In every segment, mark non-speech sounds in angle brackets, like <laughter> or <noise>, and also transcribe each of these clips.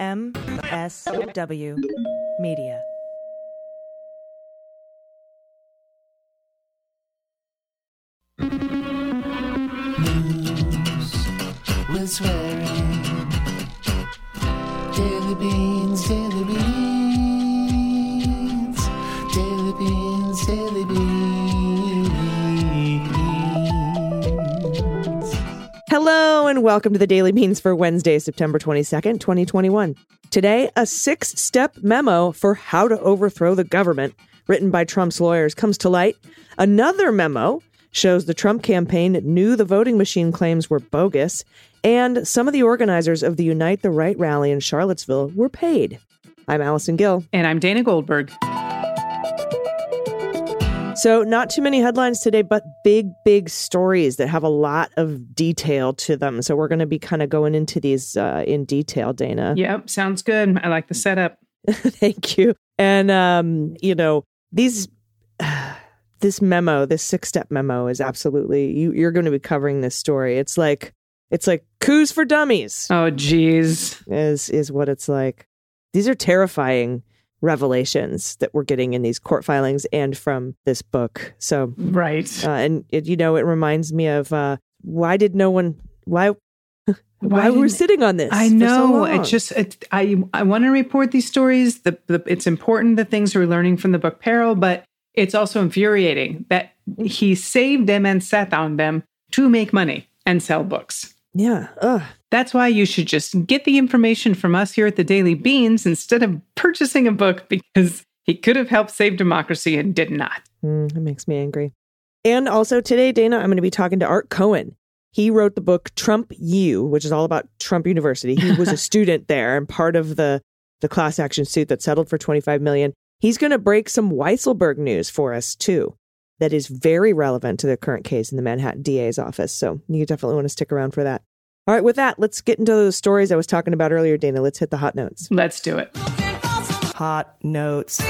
MSW Media. Daily beans, and welcome to the Daily Beans for Wednesday, September 22nd, 2021. Today, a six step memo for how to overthrow the government, written by Trump's lawyers, comes to light. Another memo shows the Trump campaign knew the voting machine claims were bogus, and some of the organizers of the Unite the Right rally in Charlottesville were paid. I'm Allison Gill. And I'm Dana Goldberg. So, not too many headlines today, but big, big stories that have a lot of detail to them. So, we're going to be kind of going into these uh, in detail, Dana. Yep, sounds good. I like the setup. <laughs> Thank you. And, um, you know, these. <sighs> this memo, this six step memo is absolutely you, you're going to be covering this story. It's like it's like coups for dummies Oh, geez. is is what it's like. These are terrifying revelations that we're getting in these court filings and from this book. So Right. uh, and it, you know, it reminds me of uh, why did no one why <laughs> why, we're sitting on this? I so know. long? It just it, I I want to report these stories. The, the it's important the things we're learning from the book Peril, but it's also infuriating that he saved them and sat on them to make money and sell books. yeah. Ugh. That's why you should just get the information from us here at the Daily Beans instead of purchasing a book because he could have helped save democracy and did not. Mm, it makes me angry. And also today, Dana, I'm going to be talking to Art Cohen. He wrote the book Trump U, which is all about Trump University. He was a <laughs> student there and part of the the class action suit that settled for 25 million. He's going to break some Weisselberg news for us too. That is very relevant to the current case in the Manhattan DA's office. So you definitely want to stick around for that. All right, with that, let's get into those stories I was talking about earlier, Dana. Let's hit the hot notes. Let's do it. Hot notes.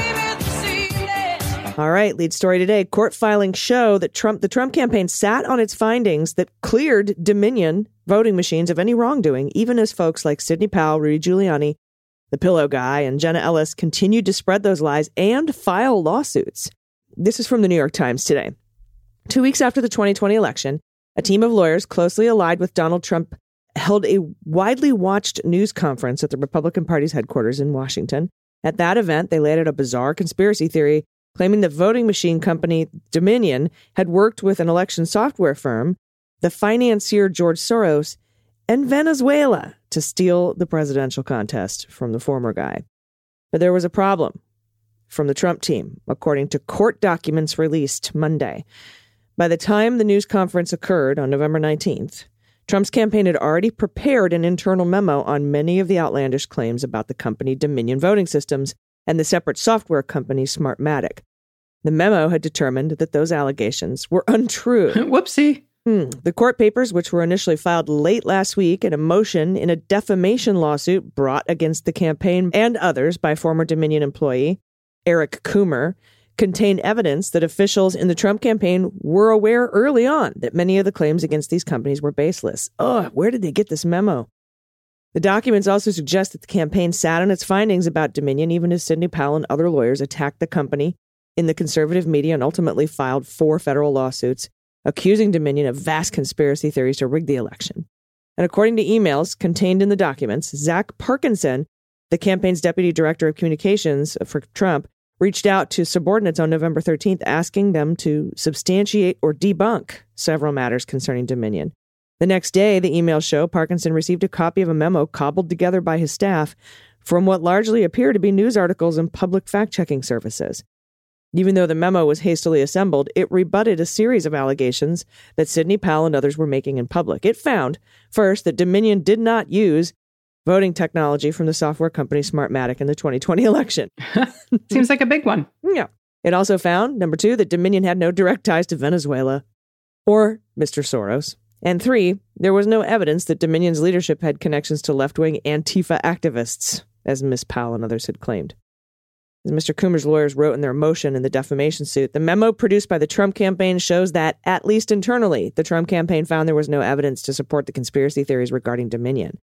All right, lead story today. Court filings show that Trump the Trump campaign sat on its findings that cleared Dominion voting machines of any wrongdoing, even as folks like Sidney Powell, Rudy Giuliani, the pillow guy, and Jenna Ellis continued to spread those lies and file lawsuits. This is from the New York Times today. Two weeks after the 2020 election, a team of lawyers closely allied with Donald Trump held a widely watched news conference at the Republican Party's headquarters in Washington. At that event, they laid out a bizarre conspiracy theory claiming that voting machine company Dominion had worked with an election software firm, the financier George Soros, and Venezuela to steal the presidential contest from the former guy. But there was a problem from the Trump team, according to court documents released Monday. By the time the news conference occurred on November 19th, Trump's campaign had already prepared an internal memo on many of the outlandish claims about the company Dominion Voting Systems and the separate software company Smartmatic. The memo had determined that those allegations were untrue. <laughs> Whoopsie. Hmm. The court papers, which were initially filed late last week in a motion in a defamation lawsuit brought against the campaign and others by former Dominion employee Eric Coomer, contain evidence that officials in the Trump campaign were aware early on that many of the claims against these companies were baseless. Ugh, where did they get this memo? The documents also suggest that the campaign sat on its findings about Dominion, even as Sidney Powell and other lawyers attacked the company in the conservative media and ultimately filed four federal lawsuits accusing Dominion of vast conspiracy theories to rig the election. And according to emails contained in the documents, Zach Parkinson, the campaign's deputy director of communications for Trump, reached out to subordinates on November 13th asking them to substantiate or debunk several matters concerning Dominion. The next day, the emails show Parkinson received a copy of a memo cobbled together by his staff from what largely appear to be news articles and public fact checking services. Even though the memo was hastily assembled, it rebutted a series of allegations that Sidney Powell and others were making in public. It found, first, that Dominion did not use voting technology from the software company Smartmatic in the 2020 election. <laughs> Seems like a big one. Yeah. It also found, number two, that Dominion had no direct ties to Venezuela or Mr. Soros. And three, there was no evidence that Dominion's leadership had connections to left wing Antifa activists, as Miss Powell and others had claimed. As Mr. Coomer's lawyers wrote in their motion in the defamation suit, the memo produced by the Trump campaign shows that, at least internally, the Trump campaign found there was no evidence to support the conspiracy theories regarding Dominion.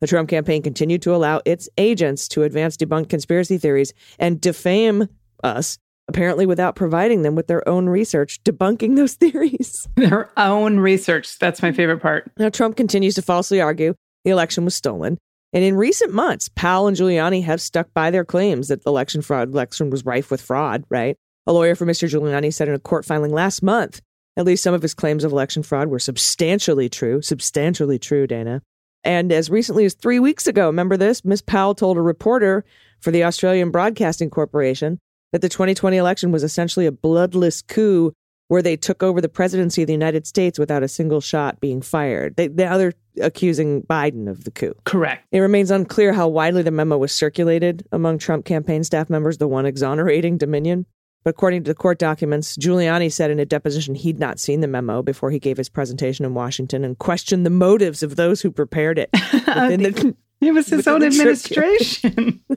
The Trump campaign continued to allow its agents to advance debunked conspiracy theories and defame us, apparently without providing them with their own research debunking those <laughs> theories. Their own research. That's my favorite part. Now, Trump continues to falsely argue the election was stolen. And in recent months, Powell and Giuliani have stuck by their claims that the election fraud election was rife with fraud, right? A lawyer for Mr. Giuliani said in a court filing last month, at least some of his claims of election fraud were substantially true, substantially true, Dana. And as recently as three weeks ago, remember this? Miss Powell told a reporter for the Australian Broadcasting Corporation that the 2020 election was essentially a bloodless coup where they took over the presidency of the United States without a single shot being fired. They, now they're accusing Biden of the coup. Correct. It remains unclear how widely the memo was circulated among Trump campaign staff members, the one exonerating Dominion. But according to the court documents, Giuliani said in a deposition he'd not seen the memo before he gave his presentation in Washington and questioned the motives of those who prepared it. <laughs> the- It was his own administration. <laughs>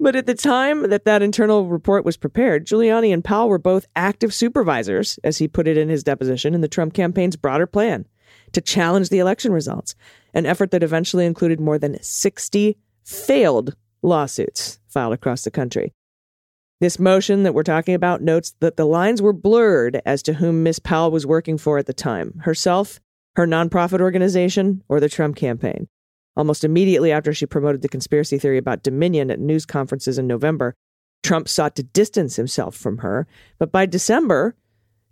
But at the time that that internal report was prepared, Giuliani and Powell were both active supervisors, as he put it in his deposition, in the Trump campaign's broader plan to challenge the election results, an effort that eventually included more than 60 failed lawsuits filed across the country. This motion that we're talking about notes that the lines were blurred as to whom Miss Powell was working for at the time herself, her nonprofit organization, or the Trump campaign. Almost immediately after she promoted the conspiracy theory about Dominion at news conferences in November, Trump sought to distance himself from her. But by December,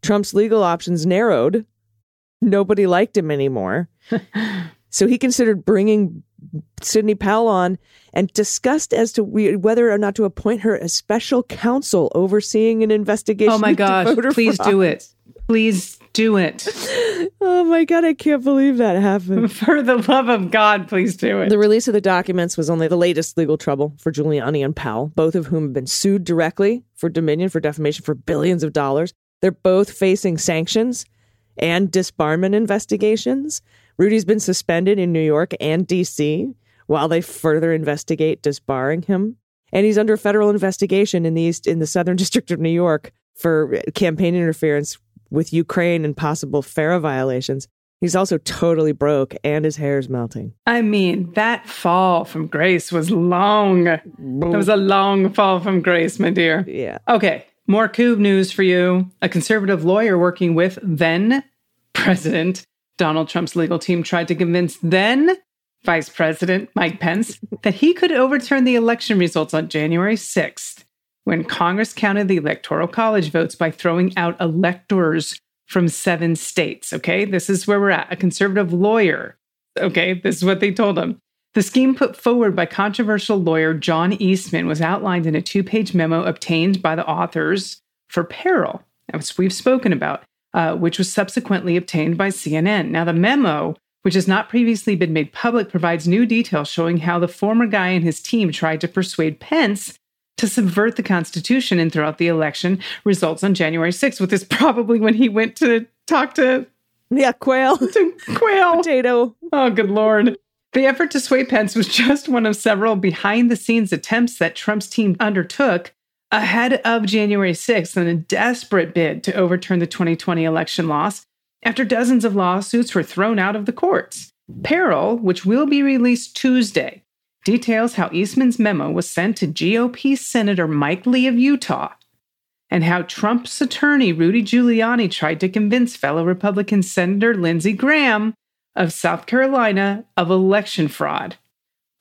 Trump's legal options narrowed. Nobody liked him anymore. <laughs> so he considered bringing Sidney Powell on and discussed as to we- whether or not to appoint her as special counsel overseeing an investigation. oh my gosh. Please fraud. do it. Please do it. Oh my God, I can't believe that happened. <laughs> For the love of God, please do it. The release of the documents was only the latest legal trouble for Giuliani and Powell, both of whom have been sued directly for Dominion for defamation for billions of dollars. They're both facing sanctions and disbarment investigations. Rudy's been suspended in New York and DC while they further investigate disbarring him. And he's under federal investigation in the East in the Southern <laughs> District of New York for campaign interference with Ukraine and possible FARA violations. He's also totally broke and his hair's melting. I mean, that fall from grace was long. That was a long fall from grace, my dear. Yeah. Okay, more coup news for you. A conservative lawyer working with then President Donald Trump's legal team tried to convince then Vice President Mike Pence that he could overturn the election results on January 6th when Congress counted the Electoral College votes by throwing out electors from seven states. Okay, this is where we're at. A conservative lawyer. Okay, this is what they told him. The scheme put forward by controversial lawyer John Eastman was outlined in a two page memo obtained by the authors for Peril, as we've spoken about, uh, which was subsequently obtained by CNN. Now, the memo, which has not previously been made public, provides new details showing how the former guy and his team tried to persuade Pence to subvert the Constitution and throughout the election results on January 6th, which is probably when he went to talk to, Yeah, quail, <laughs> to Quayle. potato. Oh, good Lord. The effort to sway Pence was just one of several behind the scenes attempts that Trump's team undertook ahead of January 6th in a desperate bid to overturn the 2020 election loss after dozens of lawsuits were thrown out of the courts. Peril, which will be released Tuesday, details how Eastman's memo was sent to GOP Senator Mike Lee of Utah and how Trump's attorney Rudy Giuliani tried to convince fellow Republican Senator Lindsey Graham of South Carolina of election fraud.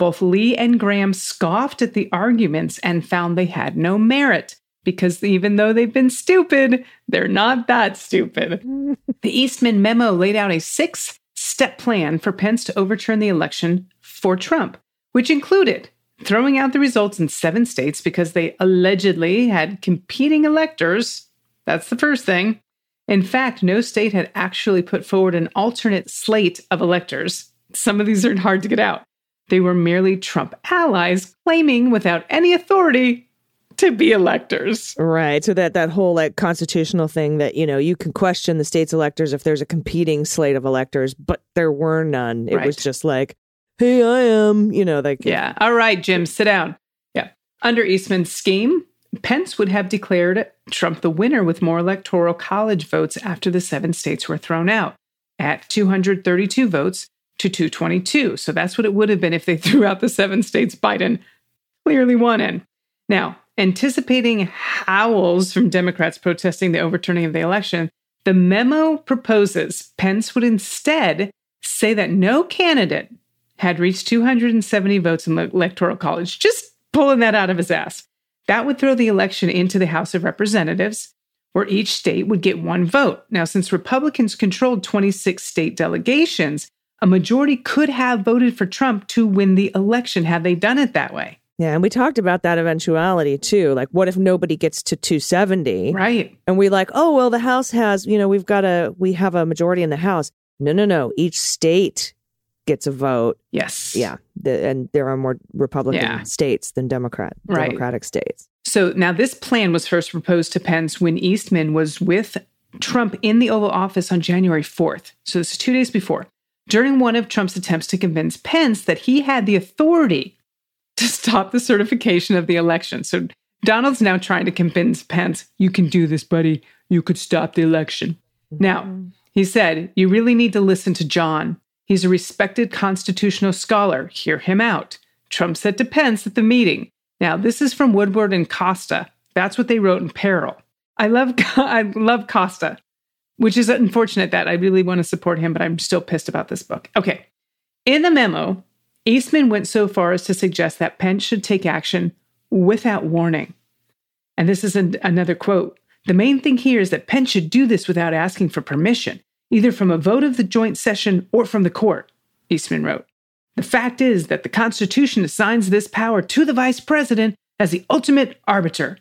Both Lee and Graham scoffed at the arguments and found they had no merit because even though they've been stupid, they're not that stupid. <laughs> the Eastman memo laid out a six step plan for Pence to overturn the election for Trump, which included throwing out the results in seven states because they allegedly had competing electors. That's the first thing. In fact, no state had actually put forward an alternate slate of electors. Some of these are hard to get out. They were merely Trump allies claiming without any authority to be electors. Right. So that that whole like constitutional thing that you know you can question the state's electors if there's a competing slate of electors, but there were none. It was just like, hey, I am. You know, like Yeah. All right, Jim, sit down. Yeah. Under Eastman's scheme, Pence would have declared Trump the winner with more electoral college votes after the seven states were thrown out. At 232 votes, to 222. So that's what it would have been if they <laughs> threw out the seven states Biden clearly won in. Now, anticipating howls from Democrats protesting the overturning of the election, the memo proposes Pence would instead say that no candidate had reached 270 votes in the Electoral College, just pulling that out of his ass. That would throw the election into the House of Representatives, where each state would get one vote. Now, since Republicans controlled 26 state delegations, a majority could have voted for Trump to win the election had they done it that way. Yeah, and we talked about that eventuality too. Like, what if nobody gets to 270? Right. And we like, oh well, the House has, you know, we've got a, we have a majority in the House. No, no, no. Each state gets a vote. Yes. Yeah, the, and there are more Republican Yeah. states than Democrat Right. Democratic states. So now this plan was first proposed to Pence when Eastman was with Trump in the Oval Office on January 4th. So this is two days before. During one of Trump's attempts to convince Pence that he had the authority to stop the certification of the election. So Donald's now trying to convince Pence, you can do this, buddy. You could stop the election. Now, mm-hmm. he said, you really need to listen to John. He's a respected constitutional scholar. Hear him out. Trump said to Pence at the meeting. Now, this is from Woodward and Costa. That's what they wrote in Peril. I love <laughs> I love Costa, which is unfortunate that I really want to support him, but I'm still pissed about this book. Okay. In the memo, Eastman went so far as to suggest that Pence should take action without warning. And this is an, another quote. The main thing here is that Pence should do this without asking for permission, either from a vote of the joint session or from the court, Eastman wrote. The fact is that the Constitution assigns this power to the vice president as the ultimate arbiter.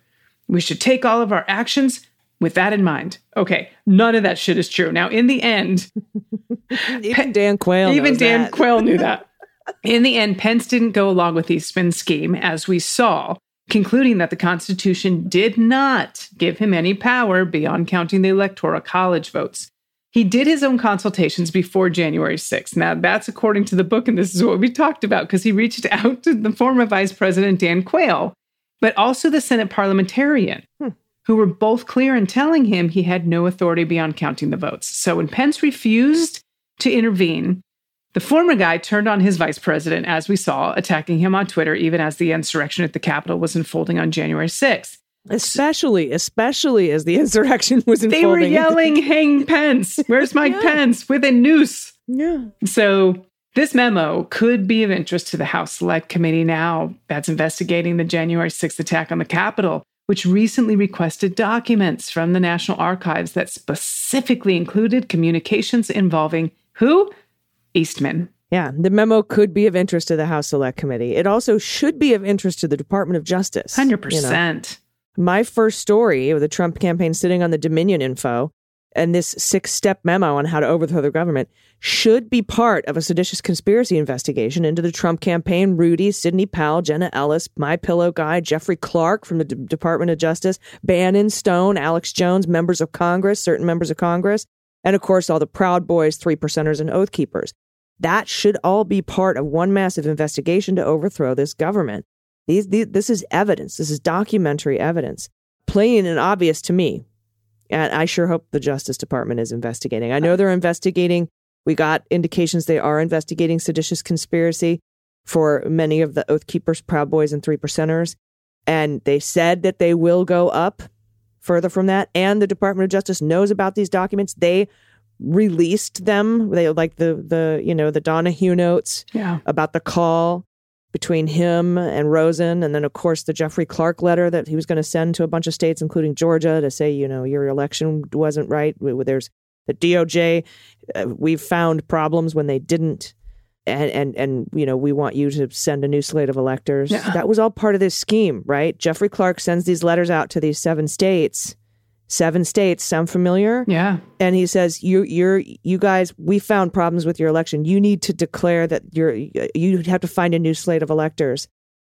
We should take all of our actions with that in mind. Okay, none of that shit is true. Now, in the end, <laughs> Even Dan Quayle, even Dan that. Quayle knew <laughs> that. In the end, Pence didn't go along with Eastman's scheme, as we saw, concluding that the Constitution did not give him any power beyond counting the Electoral College votes. He did his own consultations before January 6th. Now, that's according to the book, and this is what we talked about because he reached out to the former Vice President Dan Quayle, but also the Senate parliamentarian, hmm. Who were both clear in telling him he had no authority beyond counting the votes. So when Pence refused to intervene, the former guy turned on his vice president, as we saw, attacking him on Twitter, even as the insurrection at the Capitol was unfolding on January 6th. especially, especially as the <laughs> insurrection was unfolding. They were yelling, <laughs> Hang Pence! Where's Mike <laughs> Yeah. Pence? With a noose. yeah. So, this memo could be of interest to the House Select Committee now that's investigating the January 6th attack on the Capitol, which recently requested documents from the National Archives that specifically included communications involving who? Eastman. Yeah, the memo could be of interest to the House Select Committee. It also should be of interest to the Department of Justice. you know. 100%. My first story of the Trump campaign sitting on the Dominion info and this six step memo on how to overthrow the government should be part of a seditious conspiracy investigation into the Trump campaign. Rudy, Sidney Powell, Jenna Ellis, My Pillow Guy, Jeffrey Clark from the D- Department of Justice, Bannon Stone, Alex Jones, members of Congress, certain members of Congress, and of course all the Proud Boys, Three Percenters, and Oath Keepers. That should all be part of one massive investigation to overthrow this government. These, these, this is evidence. This is documentary evidence, plain and obvious to me. And I sure hope the Justice Department is investigating. I know they're investigating. We got indications they are investigating seditious conspiracy for many of the Oath Keepers, Proud Boys, and Three Percenters. And they said that they will go up further from that. And the Department of Justice knows about these documents. They released them. They like the the you know the Donoghue notes Yeah. about the call between him and Rosen, and then of course the Jeffrey Clark letter that he was going to send to a bunch of states, including Georgia, to say you know your election wasn't right. There's the DOJ. Uh, we've found problems when they didn't. And, and and you know we want you to send a new slate of electors. Yeah. That was all part of this scheme, right? Jeffrey Clark sends these letters out to these seven states. Seven states sound familiar? Yeah. and he says you you're you guys we found problems with your election you need to declare that you're you have to find a new slate of electors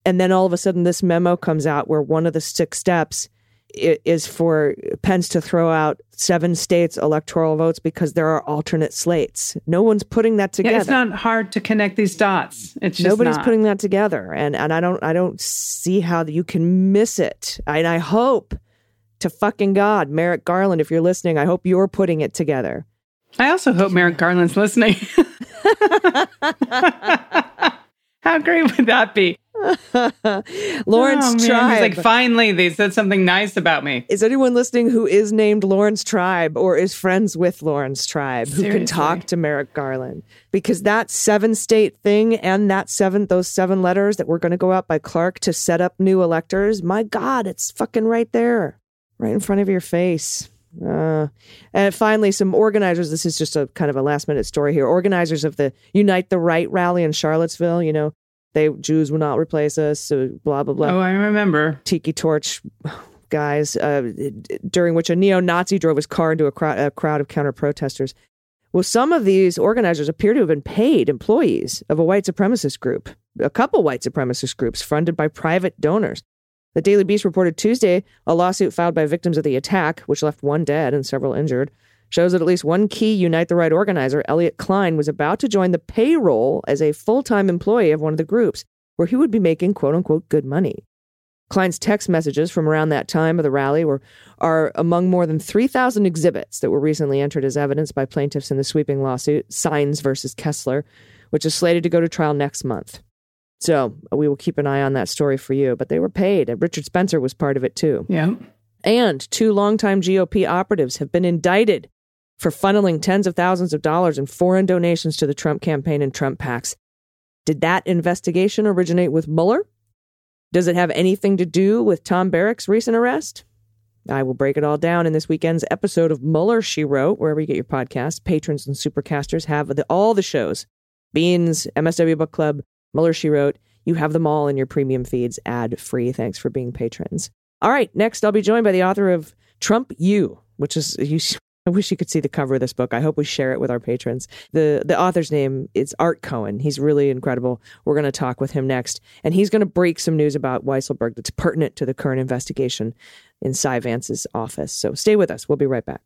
and then all of a sudden this memo comes out where one of the six steps is for Pence to throw out seven states electoral votes because there are alternate slates no one's putting that together Yeah, it's not hard to connect these dots. It's just nobody's not. putting that together and and I don't I don't see how you can miss it and I hope to fucking god Merrick Garland if you're listening I hope you're putting it together I also hope Merrick Garland's listening. <laughs> How great would that be? <laughs> Laurence oh, man. Tribe. He's like, finally, they said something nice about me. is anyone listening who is named Laurence Tribe or is friends with Laurence Tribe who can talk to Merrick Garland? Because that seven state thing and that seven, those seven letters that were going to go out by Clark to set up new electors, my God, it's fucking right there, right in front of your face. Uh, and finally, some organizers. This is just a kind of a last minute story here. Organizers of the Unite the Right rally in Charlottesville, you know, they Jews will not replace us, so blah, blah, blah Oh, I remember. tiki torch guys, uh, during which a neo-Nazi drove his car into a, crowd, a crowd of counter-protesters. Well, some of these organizers appear to have been paid employees of a white supremacist group, a couple white supremacist groups funded by private donors. The Daily Beast reported Tuesday a lawsuit filed by victims of the attack, which left one dead and several injured, shows that at least one key Unite the Right organizer, Elliott Kline, was about to join the payroll as a full time employee of one of the groups, where he would be making quote unquote good money. Kline's text messages from around that time of the rally were are among more than 3,000 exhibits that were recently entered as evidence by plaintiffs in the sweeping lawsuit, Sines versus Kessler, which is slated to go to trial next month. So uh, we will keep an eye on that story for you. But they were paid, and Richard Spencer was part of it too. Yeah. And two longtime GOP operatives have been indicted for funneling tens of thousands of dollars in foreign donations to the Trump campaign and Trump PACs. Did that investigation originate with Mueller? Does it have anything to do with Tom Barrack's recent arrest? I will break it all down in this weekend's episode of Mueller, She Wrote, wherever you get your podcasts. Patrons and supercasters have the, all the shows Beans, MSW Book Club, Mueller, She Wrote. You have them all in your premium feeds ad free. Thanks for being patrons. All right, next I'll be joined by the author of Trump You, which is you. <laughs> I wish you could see the cover of this book. I hope we share it with our patrons. the The author's name is Art Cohen. He's really incredible. We're going to talk with him next, and he's going to break some news about Weisselberg that's pertinent to the current investigation in Cy Vance's office. So stay with us. We'll be right back.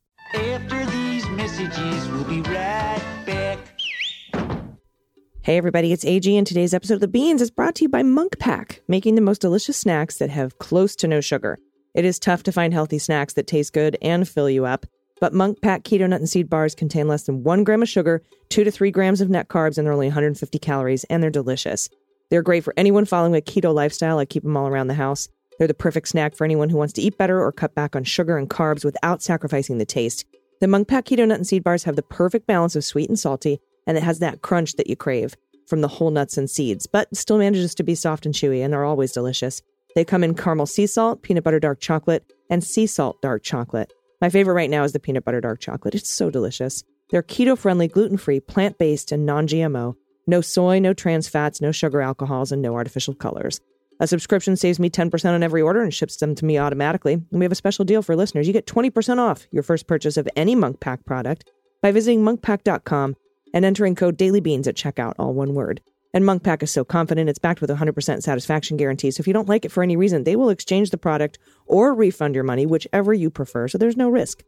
Hey everybody, it's AG, and today's episode of The Beans is brought to you by Munk Pack, making the most delicious snacks that have close to no sugar. It is tough to find healthy snacks that taste good and fill you up, but Munk Pack keto nut and seed bars contain less than one gram of sugar, two to three grams of net carbs, and they're only 150 calories, and they're delicious. They're great for anyone following a keto lifestyle. I keep them all around the house. They're the perfect snack for anyone who wants to eat better or cut back on sugar and carbs without sacrificing the taste. The Monk Pack keto nut and seed bars have the perfect balance of sweet and salty, and it has that crunch that you crave from the whole nuts and seeds, but still manages to be soft and chewy, and they're always delicious. They come in caramel sea salt, peanut butter dark chocolate, and sea salt dark chocolate. My favorite right now is the peanut butter dark chocolate. It's so delicious. They're keto friendly, gluten free, plant based, and non GMO. No soy, no trans fats, no sugar alcohols, and no artificial colors. A subscription saves me 10% on every order and ships them to me automatically. And we have a special deal for listeners. You get 20% off your first purchase of any Munk Pack product by visiting munkpack.com and entering code dailybeans at checkout, all one word. And Munk Pack is so confident it's backed with a 100% satisfaction guarantee. So if you don't like it for any reason, they will exchange the product or refund your money, whichever you prefer. So there's no risk.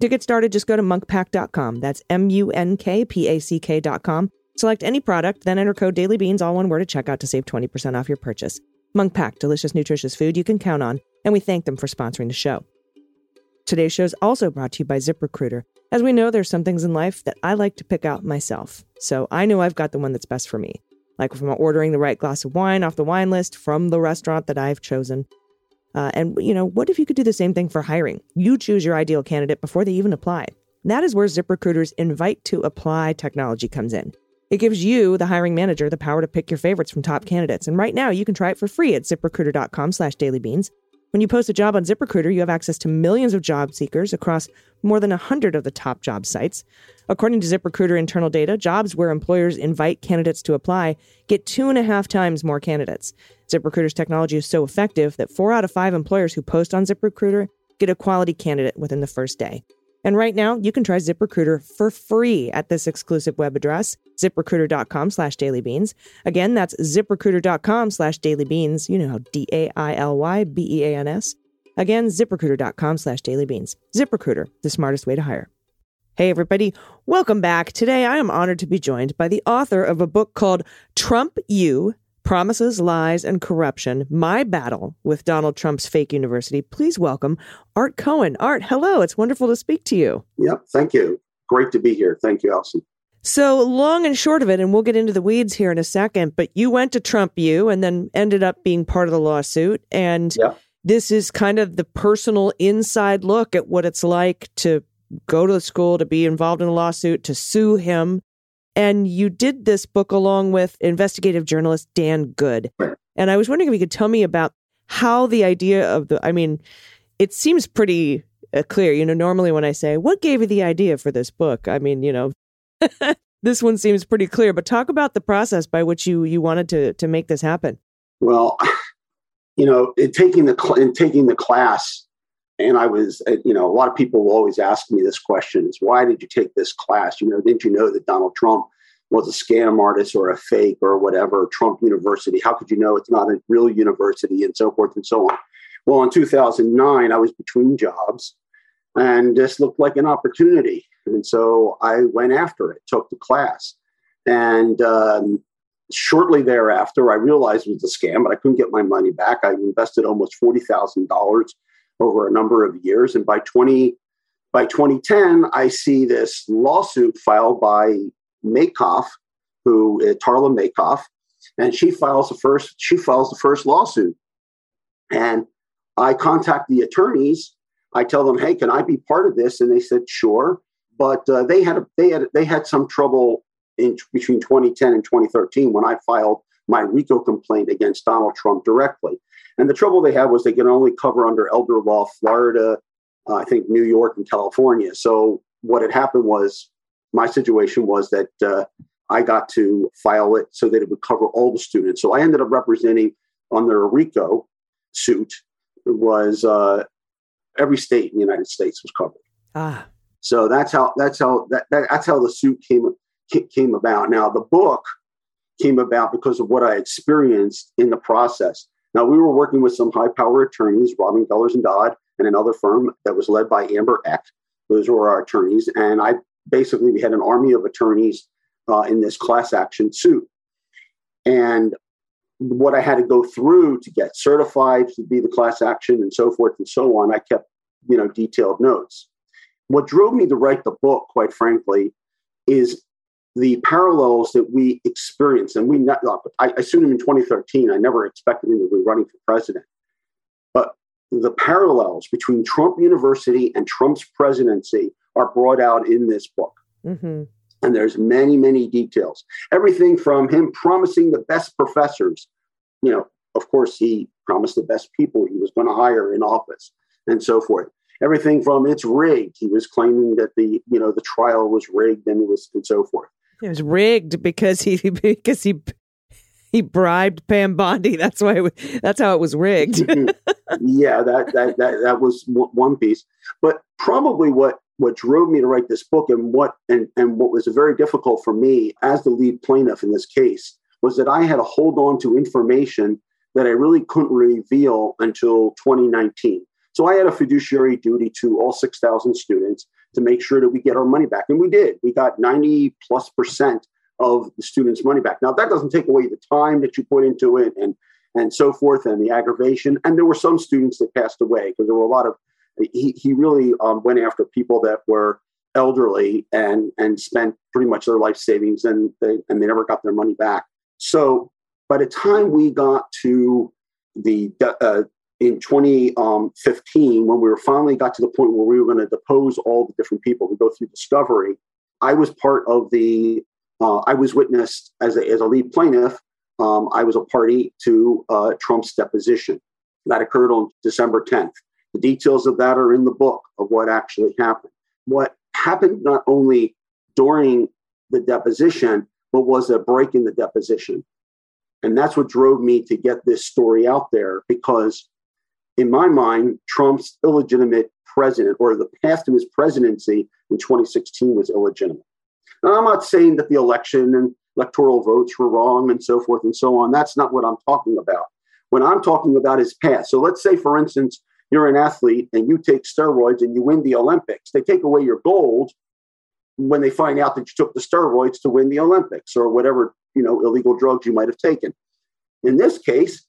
To get started, just go to munkpack.com. That's M U N K P A C K.com. Select any product, then enter code dailybeans, all one word, at checkout to save 20% off your purchase. Munk Pack, delicious, nutritious food you can count on, and we thank them for sponsoring the show. Today's show is also brought to you by ZipRecruiter. As we know, there's some things in life that I like to pick out myself. So I know I've got the one that's best for me. Like from ordering the right glass of wine off the wine list from the restaurant that I've chosen. Uh, and, you know, what if you could do the same thing for hiring? You choose your ideal candidate before they even apply. That is where ZipRecruiter's invite to apply technology comes in. It gives you, the hiring manager, the power to pick your favorites from top candidates. And right now, you can try it for free at ziprecruiter.com slash dailybeans. When you post a job on ZipRecruiter, you have access to millions of job seekers across more than 100 of the top job sites. According to ZipRecruiter internal data, jobs where employers invite candidates to apply get two and a half times more candidates. ZipRecruiter's technology is so effective that four out of five employers who post on ZipRecruiter get a quality candidate within the first day. And right now, you can try ZipRecruiter for free at this exclusive web address, ziprecruiter.com slash dailybeans. Again, that's ziprecruiter.com slash dailybeans. You know how D-A-I-L-Y-B-E-A-N-S. Again, ziprecruiter.com slash dailybeans. ZipRecruiter, the smartest way to hire. Hey, everybody. Welcome back. Today, I am honored to be joined by the author of a book called Trump U Promises, Lies, and Corruption My Battle with Donald Trump's Fake University. Please welcome Art Cohen. Art, hello. It's wonderful to speak to you. Yep. Thank you. Great to be here. Thank you, Allison. So, long and short of it, and we'll get into the weeds here in a second, but you went to Trump U and then ended up being part of the lawsuit. And this is kind of the personal inside look at what it's like to go to the school, to be involved in a lawsuit, to sue him. And you did this book along with investigative journalist Dan Good. And I was wondering if you could tell me about how the idea of the, I mean, it seems pretty uh, clear. You know, normally when I say, what gave you the idea for this book? I mean, you know, <laughs> this one seems pretty clear, but talk about the process by which you, you wanted to, to make this happen. Well, <sighs> you know, in taking the cl- in taking the class, and I was, uh, you know, a lot of people will always ask me this question: is why did you take this class? You know, didn't you know that Donald Trump was a scam artist or a fake or whatever? Trump University. How could you know it's not a real university and so forth and so on? Well, in 2009, I was between jobs, and this looked like an opportunity, and so I went after it. Took the class, and um, shortly thereafter, I realized it was a scam, but I couldn't get my money back. I invested almost forty thousand dollars over a number of years, and by twenty by 2010, I see this lawsuit filed by Makaeff, who uh, Tarla Makaeff, and she files the first she files the first lawsuit, and I contact the attorneys. I tell them, "Hey, can I be part of this?" And they said, "Sure." But uh, they had a, they had they had some trouble in between 2010 and 2013 when I filed my RICO complaint against Donald Trump directly. And the trouble they had was they could only cover under elder law Florida, uh, I think New York and California. So what had happened was my situation was that uh, I got to file it so that it would cover all the students. So I ended up representing under a RICO suit was uh, every state in the United States was covered. Ah, So that's how that's how that, that that's how the suit came came about. Now the book came about because of what I experienced in the process. Now we were working with some high power attorneys, Robin Gellers and Dodd, and another firm that was led by Amber Eck. Those were our attorneys, and I basically we had an army of attorneys uh, in this class action suit. And what I had to go through to get certified to be the class action and so forth and so on, I kept you know detailed notes what drove me to write the book, quite frankly, is the parallels that we experienced. And we, not, look, I, I sued him in 2013. I never expected him to be running for president. But the parallels between Trump University and Trump's presidency are brought out in this book. hmm And there's many, many details. Everything from him promising the best professors. You know, of course, he promised the best people he was going to hire in office and so forth everything from it's rigged. He was claiming that the you know the trial was rigged and it was and so forth. It was rigged because he <laughs> because he he bribed Pam Bondi. That's why. It, wa- that's how it was rigged. <laughs> yeah, that that that that was one piece. But probably what what drove me to write this book and what and and what was very difficult for me as the lead plaintiff in this case was that I had to hold on to information that I really couldn't reveal until 2019. So I had a fiduciary duty to all 6,000 students to make sure that we get our money back. And we did. We got 90 plus percent of the students' money back. Now, that doesn't take away the time that you put into it and, and so forth and the aggravation. And there were some students that passed away because there were a lot of, he, he really um, went after people that were elderly and, and spent pretty much their life savings and they, and they never got their money back. So by the time we got to the uh, in 2015, when we were finally got to the point where we were going to depose all the different people, we go through discovery. I was part of the. Uh, I was witnessed as a, as a lead plaintiff. Um, I was a party to uh, Trump's deposition that occurred on December 10th. The details of that are in the book of what actually happened. What happened not only during the deposition, but was a break in the deposition. And that's what drove me to get this story out there because, in my mind, Trump's illegitimate president or the path to his presidency in 2016 was illegitimate. Now, I'm not saying that the election and electoral votes were wrong and so forth and so on. That's not what I'm talking about. What I'm talking about is path. So let's say, for instance, you're an athlete and you take steroids and you win the Olympics. They take away your gold when they find out that you took the steroids to win the Olympics or whatever you know illegal drugs you might have taken. In this case,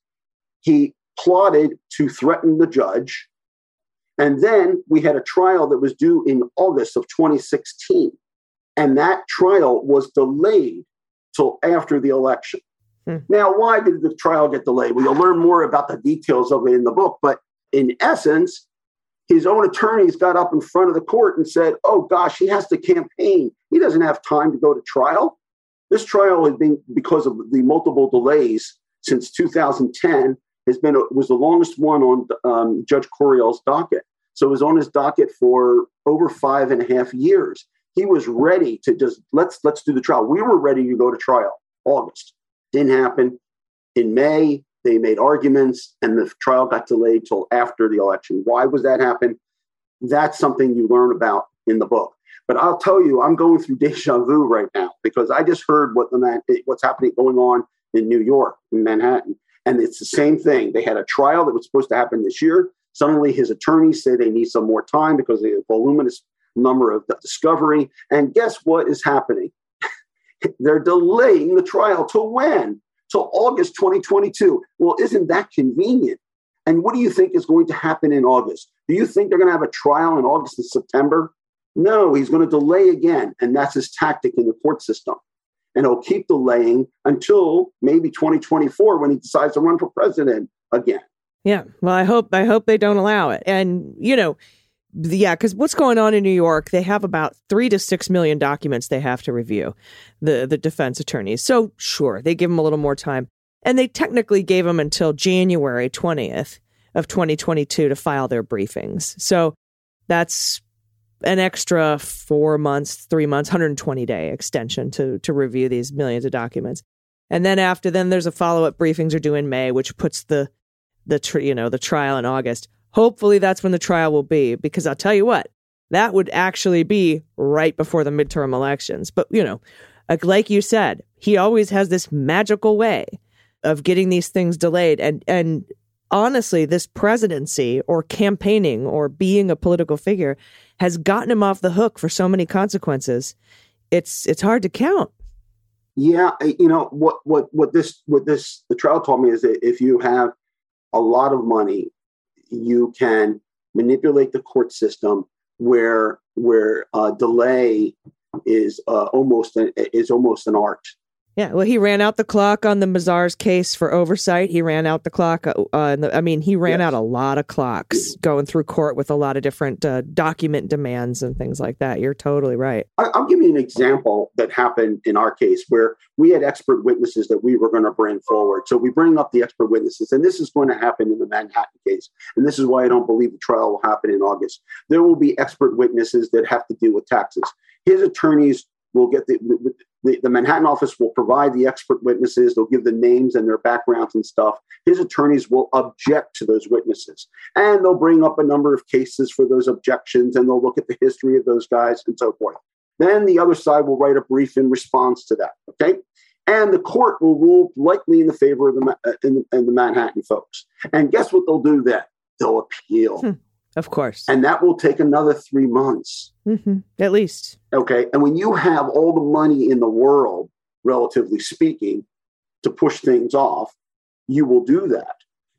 he plotted to threaten the judge, and then we had a trial that was due in August of 2016. And that trial was delayed till after the election. Hmm. Now, why did the trial get delayed? Well, you'll learn more about the details of it in the book. But in essence, his own attorneys got up in front of the court and said, oh gosh, he has to campaign. He doesn't have time to go to trial. This trial has been, because of the multiple delays since 2010, has been was the longest one on um, Judge Curiel's docket. So it was on his docket for over five and a half years. He was ready to just let's let's do the trial. We were ready to go to trial August. Didn't happen. In May, they made arguments, and the trial got delayed till after the election. Why was that happen? That's something you learn about in the book. But I'll tell you, I'm going through deja vu right now because I just heard what the man, what's happening going on in New York, in Manhattan, and it's the same thing. They had a trial that was supposed to happen this year. Suddenly, his attorneys say they need some more time because of the voluminous number of the discovery. And guess what is happening? <laughs> They're delaying the trial to when? Till August 2022. Well, isn't that convenient? And what do you think is going to happen in August? Do you think they're going to have a trial in August and September? No, he's going to delay again. And that's his tactic in the court system. And he'll keep delaying until maybe 2024 when he decides to run for president again. Yeah. Well, I hope I hope they don't allow it. And you know, yeah, because what's going on in New York? They have about three to six million documents they have to review. The the defense attorneys. So sure, they give them a little more time, and they technically gave them until January twentieth of 2022 to file their briefings. So that's an extra four months, three months, 120 day extension to to review these millions of documents. And then after then, there's a follow up briefings are due in May, which puts the the tr- you know the trial in August. Hopefully, that's when the trial will be, because I'll tell you what, that would actually be right before the midterm elections. But you know, like, like you said, he always has this magical way of getting these things delayed, and and honestly, this presidency or campaigning or being a political figure has gotten him off the hook for so many consequences. It's it's hard to count. Yeah, you know what what what this what this the trial taught me is that if you have a lot of money, you can manipulate the court system where where uh, delay is uh, almost an, is almost an art. Yeah, well, he ran out the clock on the Mazars case for oversight. He ran out the clock. Uh, the, I mean, he ran Yes. out a lot of clocks going through court with a lot of different uh, document demands and things like that. You're totally right. I'll give you an example that happened in our case where we had expert witnesses that we were going to bring forward. So we bring up the expert witnesses, and this is going to happen in the Manhattan case. And this is why I don't believe the trial will happen in August. There will be expert witnesses that have to deal with taxes. His attorneys will get the, the, the Manhattan office will provide the expert witnesses. They'll give the names and their backgrounds and stuff. His attorneys will object to those witnesses. And they'll bring up a number of cases for those objections and they'll look at the history of those guys and so forth. Then the other side will write a brief in response to that. Okay. And the court will rule likely in the favor of the, uh, in, in the Manhattan folks. And guess what they'll do then? They'll appeal. Hmm. Of course. And that will take another three months. hmm At least. Okay. And when you have all the money in the world, relatively speaking, to push things off, you will do that.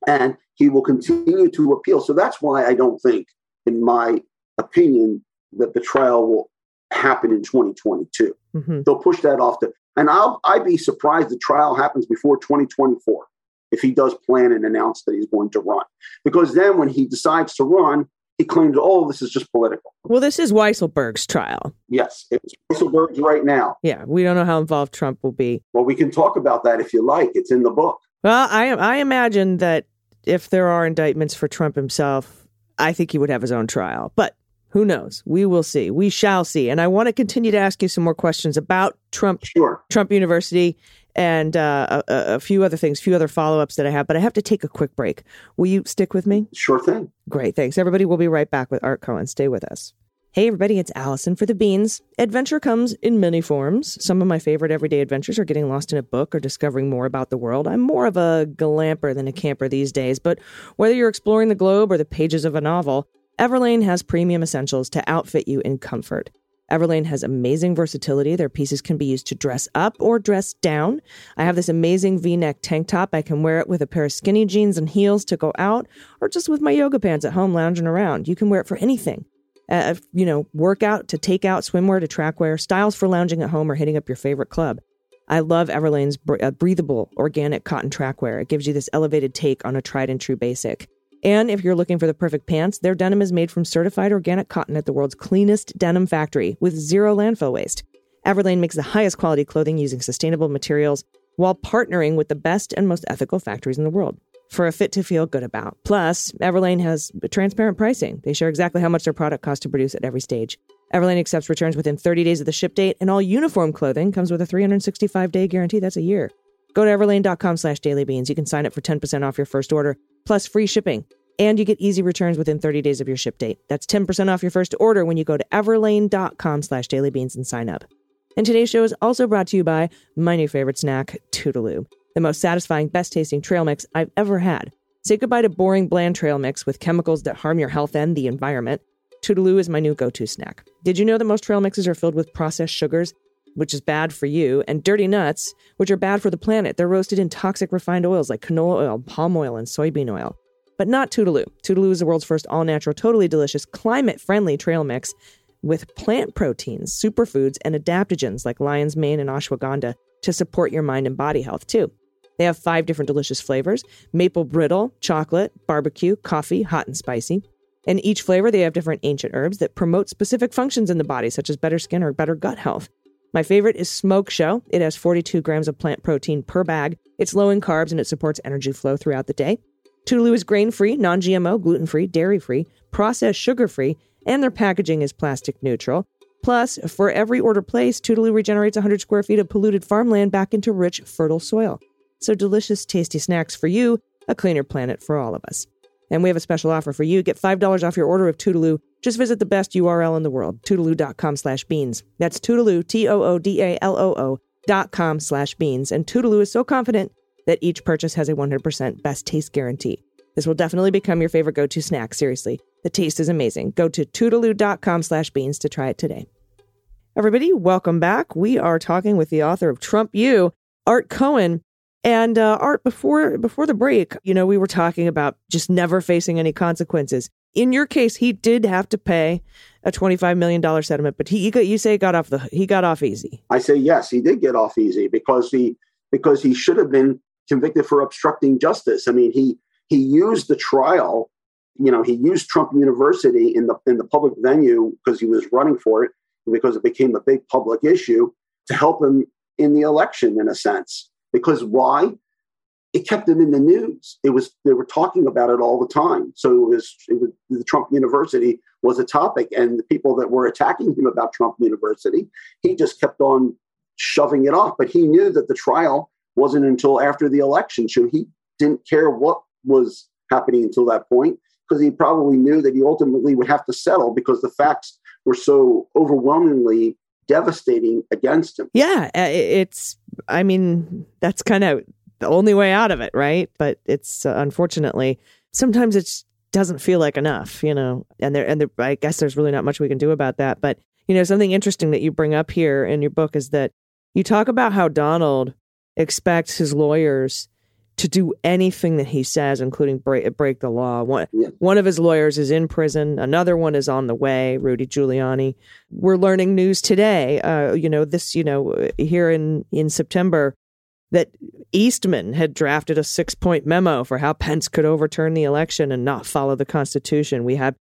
And he will continue to appeal. So that's why I don't think, in my opinion, that the trial will happen in 2022. hmm They'll push that off to, and I'll I'd be surprised the trial happens before 2024 if he does plan and announce that he's going to run. Because then when he decides to run, he claims, oh, this is just political. Well, this is Weisselberg's trial. Yes, it's Weisselberg's right now. Yeah, we don't know how involved Trump will be. Well, we can talk about that if you like. It's in the book. Well, I I imagine that if there are indictments for Trump himself, I think he would have his own trial. But who knows? We will see. We shall see. And I want to continue to ask you some more questions about Trump Sure. Trump University and uh, a, a- a few other things, a few other follow ups that I have. But I have to take a quick break. Will you stick with me? Sure thing. Great. Thanks. Everybody, we'll be right back with Art Cohen. Stay with us. Hey, everybody, it's Allison for the Beans. Adventure comes in many forms. Some of my favorite everyday adventures are getting lost in a book or discovering more about the world. I'm more of a glamper than a camper these days, but whether you're exploring the globe or the pages of a novel, Everlane has premium essentials to outfit you in comfort. Everlane has amazing versatility. Their pieces can be used to dress up or dress down. I have this amazing v neck tank top. I can wear it with a pair of skinny jeans and heels to go out, or just with my yoga pants at home lounging around. You can wear it for anything. Uh, you know, workout to take out, swimwear to track wear, styles for lounging at home or hitting up your favorite club. I love Everlane's uh, breathable organic cotton trackwear. It gives you this elevated take on a tried and true basic. And if you're looking for the perfect pants, their denim is made from certified organic cotton at the world's cleanest denim factory with zero landfill waste. Everlane makes the highest quality clothing using sustainable materials while partnering with the best and most ethical factories in the world for a fit to feel good about. Plus, Everlane has transparent pricing. They share exactly how much their product costs to produce at every stage. Everlane accepts returns within 30 days of the ship date, and all uniform clothing comes with a 365-day guarantee. That's a year. Go to everlane.com slash dailybeans. You can sign up for 10% off your first order, plus free shipping. And you get easy returns within 30 days of your ship date. That's 10% off your first order when you go to everlane.com slash dailybeans and sign up. And today's show is also brought to you by my new favorite snack, Toodaloo, the most satisfying, best tasting trail mix I've ever had. Say goodbye to boring, bland trail mix with chemicals that harm your health and the environment. Toodaloo is my new go to snack. Did you know that most trail mixes are filled with processed sugars, which is bad for you, and dirty nuts, which are bad for the planet? They're roasted in toxic refined oils like canola oil, palm oil, and soybean oil. But not Toodaloo. Toodaloo is the world's first all natural, totally delicious, climate friendly trail mix with plant proteins, superfoods, and adaptogens like lion's mane and ashwagandha to support your mind and body health, too. They have five different delicious flavors maple brittle, chocolate, barbecue, coffee, hot and spicy. In each flavor, they have different ancient herbs that promote specific functions in the body, such as better skin or better gut health. My favorite is Smoke Show. It has 42 grams of plant protein per bag. It's low in carbs and it supports energy flow throughout the day. Toodaloo is grain free, non GMO, gluten free, dairy free, processed sugar free, and their packaging is plastic neutral. Plus, for every order placed, Toodaloo regenerates 100 square feet of polluted farmland back into rich, fertile soil. So delicious, tasty snacks for you, a cleaner planet for all of us. And we have a special offer for you. Get $5 off your order of Toodaloo. Just visit the best URL in the world, toodaloo.com slash beans. That's Toodaloo, T-O-O-D-A-L-O-O dot com slash beans. And Toodaloo is so confident that each purchase has a 100% best taste guarantee. This will definitely become your favorite go-to snack, seriously. The taste is amazing. Go to toodaloo.com slash beans to try it today. Everybody, welcome back. We are talking with the author of Trump U, Art Cohen. And uh, Art, before before the break, you know, we were talking about just never facing any consequences. In your case, he did have to pay a twenty-five million dollar settlement, but he, he you say got off the he got off easy. I say yes, he did get off easy because he because he should have been convicted for obstructing justice. I mean, he he used the trial, you know, he used Trump University in the in the public venue because he was running for it because it became a big public issue to help him in the election in a sense. Because why? It kept him in the news. It was they were talking about it all the time. So it was, it was the Trump University was a topic, and the people that were attacking him about Trump University, he just kept on shoving it off. But he knew that the trial wasn't until after the election, so he didn't care what was happening until that point because he probably knew that he ultimately would have to settle because the facts were so overwhelmingly devastating against him. Yeah, uh, it's. I mean, that's kind of the only way out of it, right? But it's uh, unfortunately sometimes it doesn't feel like enough, you know. And there, and there, I guess there's really not much we can do about that. But you know, something interesting that you bring up here in your book is that you talk about how Donald expects his lawyers to do anything that he says, including break, break the law. One, Yeah. one of his lawyers is in prison. Another one is on the way, Rudy Giuliani. We're learning news today, uh, you know, this, you know, here in, in September, that Eastman had drafted a six point memo for how Pence could overturn the election and not follow the Constitution. We had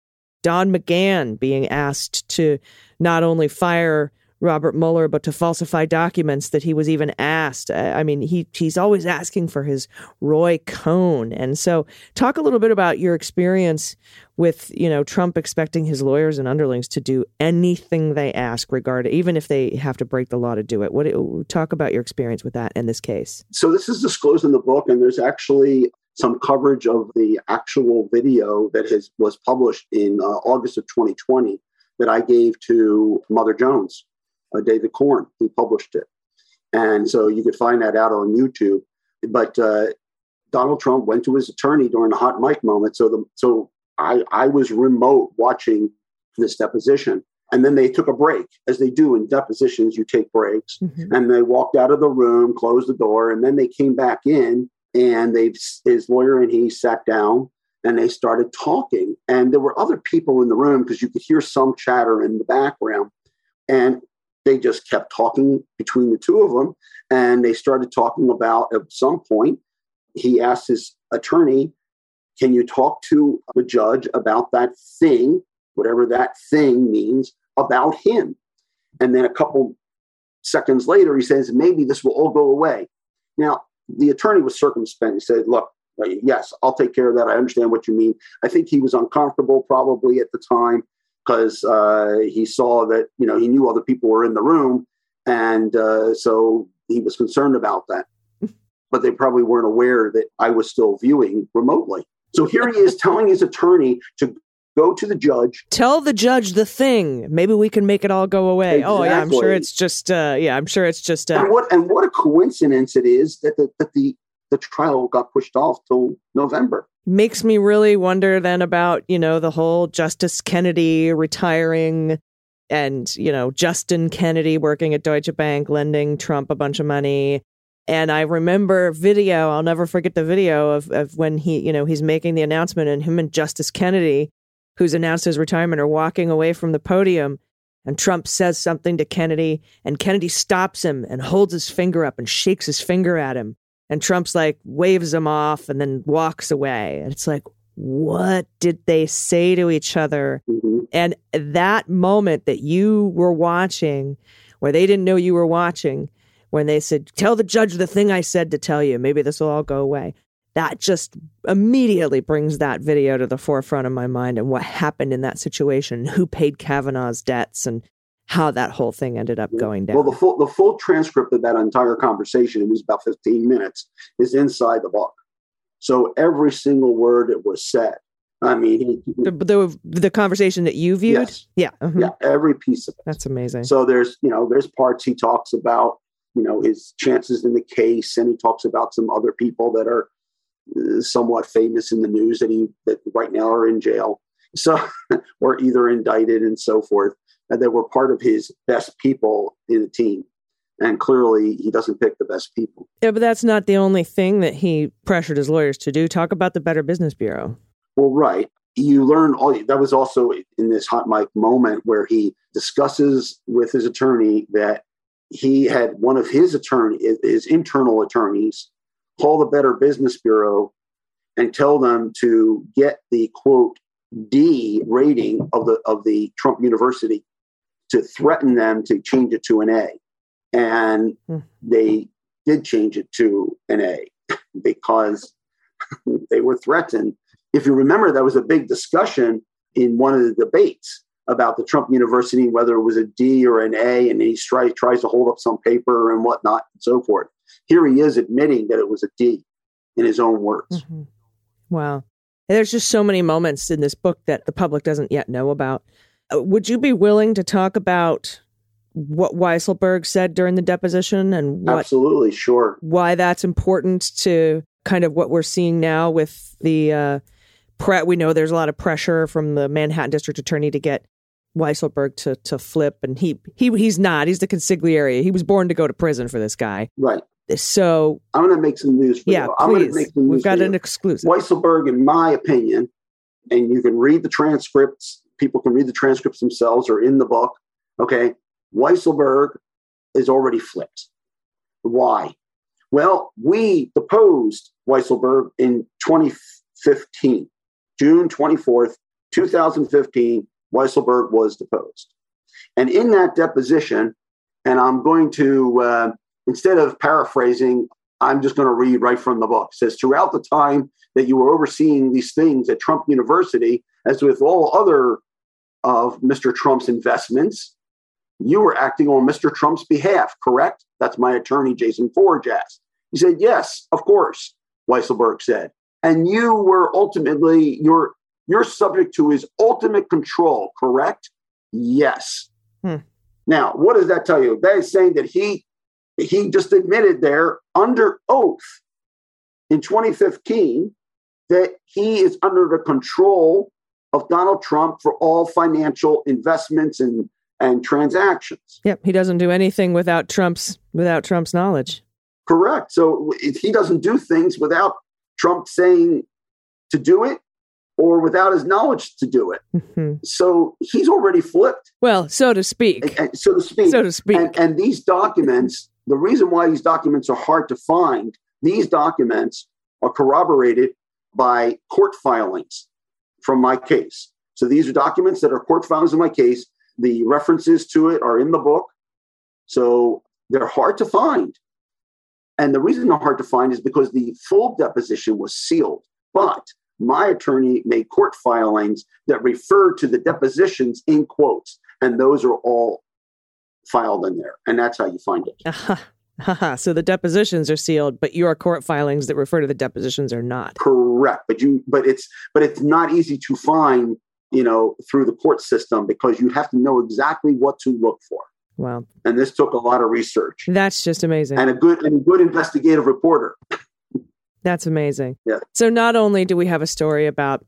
Don McGahn being asked to not only fire Robert Mueller, but to falsify documents that he was even asked. I mean, he he's always asking for his Roy Cohn. And so, talk a little bit about your experience with you know Trump expecting his lawyers and underlings to do anything they ask, regarding even if they have to break the law to do it. What talk about your experience with that in this case? So this is disclosed in the book, and there's actually some coverage of the actual video that has was published in uh, August of 2020 that I gave to Mother Jones, uh, David Corn. who published it, and so you could find that out on YouTube. But uh, Donald Trump went to his attorney during the hot mic moment, so the so I I was remote watching this deposition. And then they took a break, as they do in depositions. You take breaks, Mhm. and they walked out of the room, closed the door, and then they came back in, and they his lawyer and he sat down, and they started talking. And there were other people in the room because you could hear some chatter in the background. And they just kept talking between the two of them. And they started talking about, at some point, he asked his attorney, Can you talk to the judge about that thing, whatever that thing means, about him? And then a couple seconds later, he says, Maybe this will all go away. Now, the attorney was circumspect. He said, Look, uh, yes, I'll take care of that. I understand what you mean. I think he was uncomfortable probably at the time because uh, he saw that, you know, he knew other people were in the room. And uh, so he was concerned about that. <laughs> but they probably weren't aware that I was still viewing remotely. So here he is telling his attorney to go to the judge. Tell the judge the thing. Maybe we can make it all go away. Oh yeah, I'm sure it's just uh yeah, I'm sure it's just uh And what and what a coincidence it is that the, that the the trial got pushed off till November. makes me really wonder then about, you know, the whole Justice Kennedy retiring and, you know, Justin Kennedy working at Deutsche Bank lending Trump a bunch of money. And I remember video, I'll never forget the video of, of when he, you know, he's making the announcement and him and Justice Kennedy, who's announced his retirement, are walking away from the podium. And Trump says something to Kennedy, and Kennedy stops him and holds his finger up and shakes his finger at him. And Trump's like waves him off and then walks away. And it's like, what did they say to each other? Mhm. And that moment that you were watching, where they didn't know you were watching, when they said, Tell the judge the thing I said to tell you, maybe this will all go away. That just immediately brings that video to the forefront of my mind and what happened in that situation, who paid Kavanaugh's debts, and how that whole thing ended up going down. Well, the full the full transcript of that entire conversation, it was about 15 minutes, is inside the book. So every single word that was said. I mean, he, the, the, the conversation that you viewed? yes, Yeah. mhm. yeah, every piece of it. That's amazing. So there's, you know, there's parts he talks about, you know, his chances in the case, and he talks about some other people that are uh, somewhat famous in the news that he that right now are in jail, so <laughs> or either indicted and so forth, that were part of his best people in the team. And clearly, he doesn't pick the best people. Yeah, but that's not the only thing that he pressured his lawyers to do. Talk about the Better Business Bureau. Well, right. You learn all that was also in this hot mic moment where he discusses with his attorney that he had one of his attorney, his internal attorneys, call the Better Business Bureau and tell them to get the quote D rating of the of the Trump University to threaten them to change it to an A. And Hmm. they did change it to an A <laughs> because <laughs> they were threatened. If you remember, there was a big discussion in one of the debates about the Trump University, whether it was a D or an A, and he tries, tries to hold up some paper and whatnot and so forth. Here he is admitting that it was a D in his own words. Mhm. Wow. And There's just so many moments in this book that the public doesn't yet know about. Uh, Would you be willing to talk about what Weisselberg said during the deposition and what Absolutely, sure. why that's important to kind of what we're seeing now with the uh, pre- we know there's a lot of pressure from the Manhattan District Attorney to get Weisselberg to to flip, and he he he's not. He's the consigliere. He was born to go to prison for this guy. Right. So I'm going to make some news for yeah, you. I'm going to please, make some news we've got for an you. exclusive. Weisselberg, in my opinion, and you can read the transcripts, people can read the transcripts themselves or in the book. Okay. Weisselberg is already flipped. Why? Well, we deposed Weisselberg in 2015, June 24th, 2015. Weisselberg was deposed. And in that deposition, and I'm going to, uh, instead of paraphrasing, I'm just going to read right from the book. It says, throughout the time that you were overseeing these things at Trump University, as with all other of Mr. Trump's investments, you were acting on Mr. Trump's behalf, correct? That's my attorney, Jason Forge asked. He said, Yes, of course, Weisselberg said. And you were ultimately, you're, you're subject to his ultimate control, correct? Yes. Hmm. Now, what does that tell you? That is saying that he he just admitted there under oath in 2015 that he is under the control of Donald Trump for all financial investments and, and transactions. Yep, he doesn't do anything without Trump's without Trump's knowledge. Correct. So if he doesn't do things without Trump saying to do it, or without his knowledge to do it. Mhm. So he's already flipped, Well, so to speak. and- and- so to speak. So to speak. And, and these documents, the reason why these documents are hard to find, these documents are corroborated by court filings from my case. So these are documents that are court filings in my case. The references to it are in the book. So they're hard to find. And the reason they're hard to find is because the full deposition was sealed. But my attorney made court filings that refer to the depositions in quotes, and those are all filed in there. And that's how you find it. Aha. <laughs> Haha. so the depositions are sealed, but your court filings that refer to the depositions are not. Correct. But you but it's but it's not easy to find, you know, through the court system because you have to know exactly what to look for. Wow. And this took a lot of research That's just amazing. and a good and a good investigative reporter. <laughs> That's amazing. Yeah. So not only do we have a story about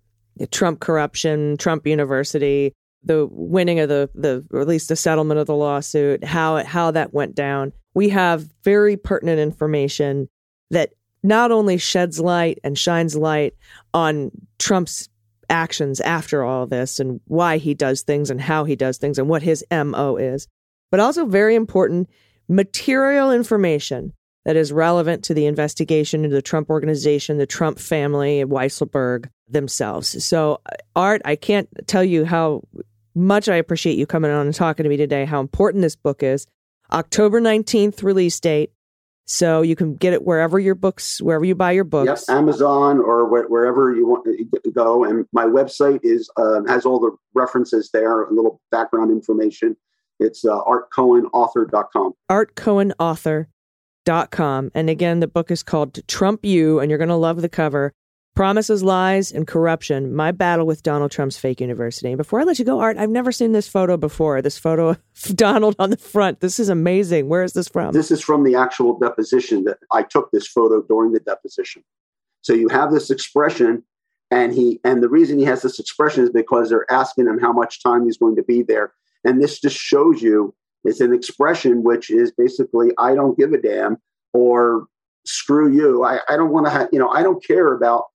Trump corruption, Trump University, the winning of the the or at least the settlement of the lawsuit, how how that went down. We have very pertinent information that not only sheds light and shines light on Trump's actions after all this and why he does things and how he does things and what his MO is, but also very important material information that is relevant to the investigation into the Trump organization, the Trump family, Weisselberg themselves. So, Art, I can't tell you how much I appreciate you coming on and talking to me today, how important this book is. October 19th release date. So you can get it wherever your books, wherever you buy your books. Yep, Amazon or wh- wherever you want to go. And my website is um, has all the references there, a little background information. It's uh, artcohenauthor.com. artcohenauthor.com. And again, the book is called Trump U, and you're going to love the cover. Promises, Lies, and Corruption My Battle with Donald Trump's Fake University. And before I let you go, Art, I've never seen this photo before. This photo of <laughs> Donald on the front. This is amazing. Where is this from? This is from the actual deposition that I took this photo during the deposition. So you have this expression, and he and the reason he has this expression is because they're asking him how much time he's going to be there. And this just shows you it's an expression which is basically I don't give a damn or screw you. I, I don't want to have you know I don't care about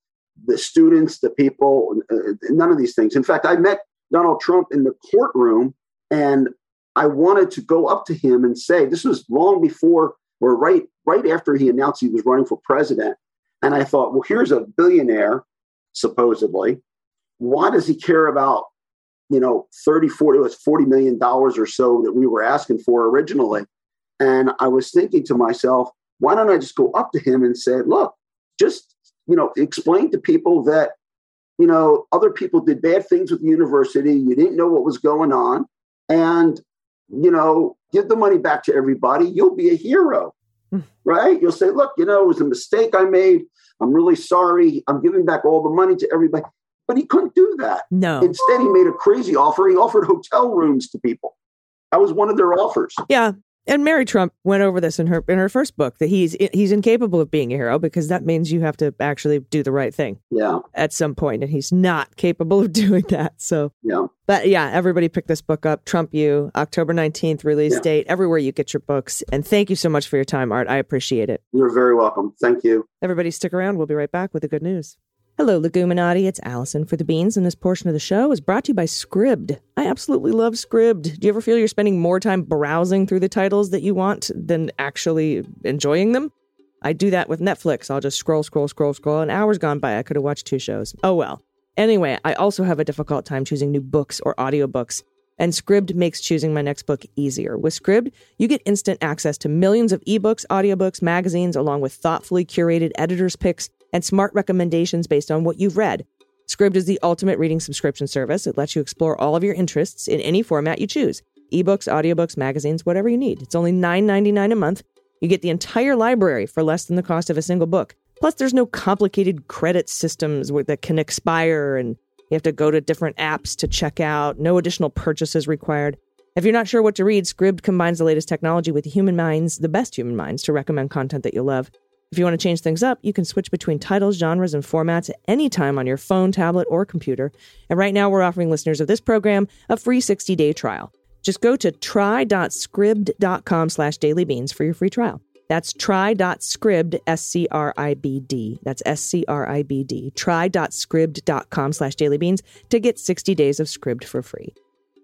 the students, the people, uh, none of these things. In fact, I met Donald Trump in the courtroom, and I wanted to go up to him and say, this was long before or right right after he announced he was running for president. And I thought, well, here's a billionaire, supposedly. Why does he care about, you know, 30, 40, it was $40 million or so that we were asking for originally? And I was thinking to myself, why don't I just go up to him and say, look, just, you know, explain to people that, you know, other people did bad things with the university. You didn't know what was going on. And, you know, give the money back to everybody. You'll be a hero, hmm. right? You'll say, look, you know, it was a mistake I made. I'm really sorry. I'm giving back all the money to everybody. But he couldn't do that. no. Instead, he made a crazy offer. He offered hotel rooms to people. That was one of their offers. Yeah. And Mary Trump went over this in her in her first book that he's he's incapable of being a hero because that means you have to actually do the right thing Yeah, at some point and he's not capable of <laughs> doing that. So yeah. But yeah, everybody pick this book up. Trump U, October 19th release Yeah. date, everywhere you get your books. And thank you so much for your time, Art. I appreciate it. You're very welcome. Thank you. Everybody stick around. We'll be right back with the good news. Hello, Leguminati. It's Allison for the Beans, and this portion of the show is brought to you by Scribd. I absolutely love Scribd. Do you ever feel you're spending more time browsing through the titles that you want than actually enjoying them? I do that with Netflix. I'll just scroll, scroll, scroll, scroll, and hours gone by. I could have watched two shows. Oh well. Anyway, I also have a difficult time choosing new books or audiobooks, and Scribd makes choosing my next book easier. With Scribd, you get instant access to millions of ebooks, audiobooks, magazines, along with thoughtfully curated editor's picks and smart recommendations based on what you've read. Scribd is the ultimate reading subscription service. It lets you explore all of your interests in any format you choose ebooks, audiobooks, magazines, whatever you need. It's only $9.99 a month. You get the entire library for less than the cost of a single book. Plus, there's no complicated credit systems that can expire and you have to go to different apps to check out. No additional purchases required. If you're not sure what to read, Scribd combines the latest technology with human minds, the best human minds, to recommend content that you'll love. If you want to change things up, you can switch between titles, genres, and formats at any time on your phone, tablet, or computer. And right now, we're offering listeners of this program a free 60-day trial. Just go to try.scribd.com slash dailybeans for your free trial. That's try.scribd, S-C-R-I-B-D. That's S-C-R-I-B-D. Try.scribd.com slash dailybeans to get 60 days of Scribd for free.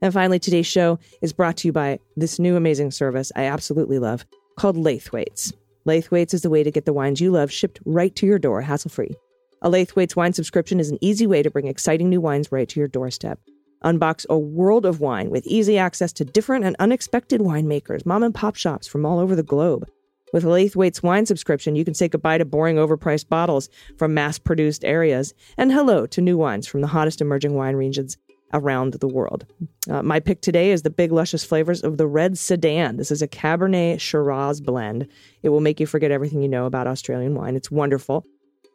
And finally, today's show is brought to you by this new amazing service I absolutely love called Laithwaite's. Laithwaite's is the way to get the wines you love shipped right to your door, hassle-free. A Laithwaite's wine subscription is an easy way to bring exciting new wines right to your doorstep. Unbox a world of wine with easy access to different and unexpected winemakers, mom and pop shops from all over the globe. With Laithwaite's wine subscription, you can say goodbye to boring, overpriced bottles from mass produced areas and hello to new wines from the hottest emerging wine regions around the world. Uh, my pick today is the big, luscious flavors of the Red Sedan. This is a Cabernet Shiraz blend. It will make you forget everything you know about Australian wine. It's wonderful.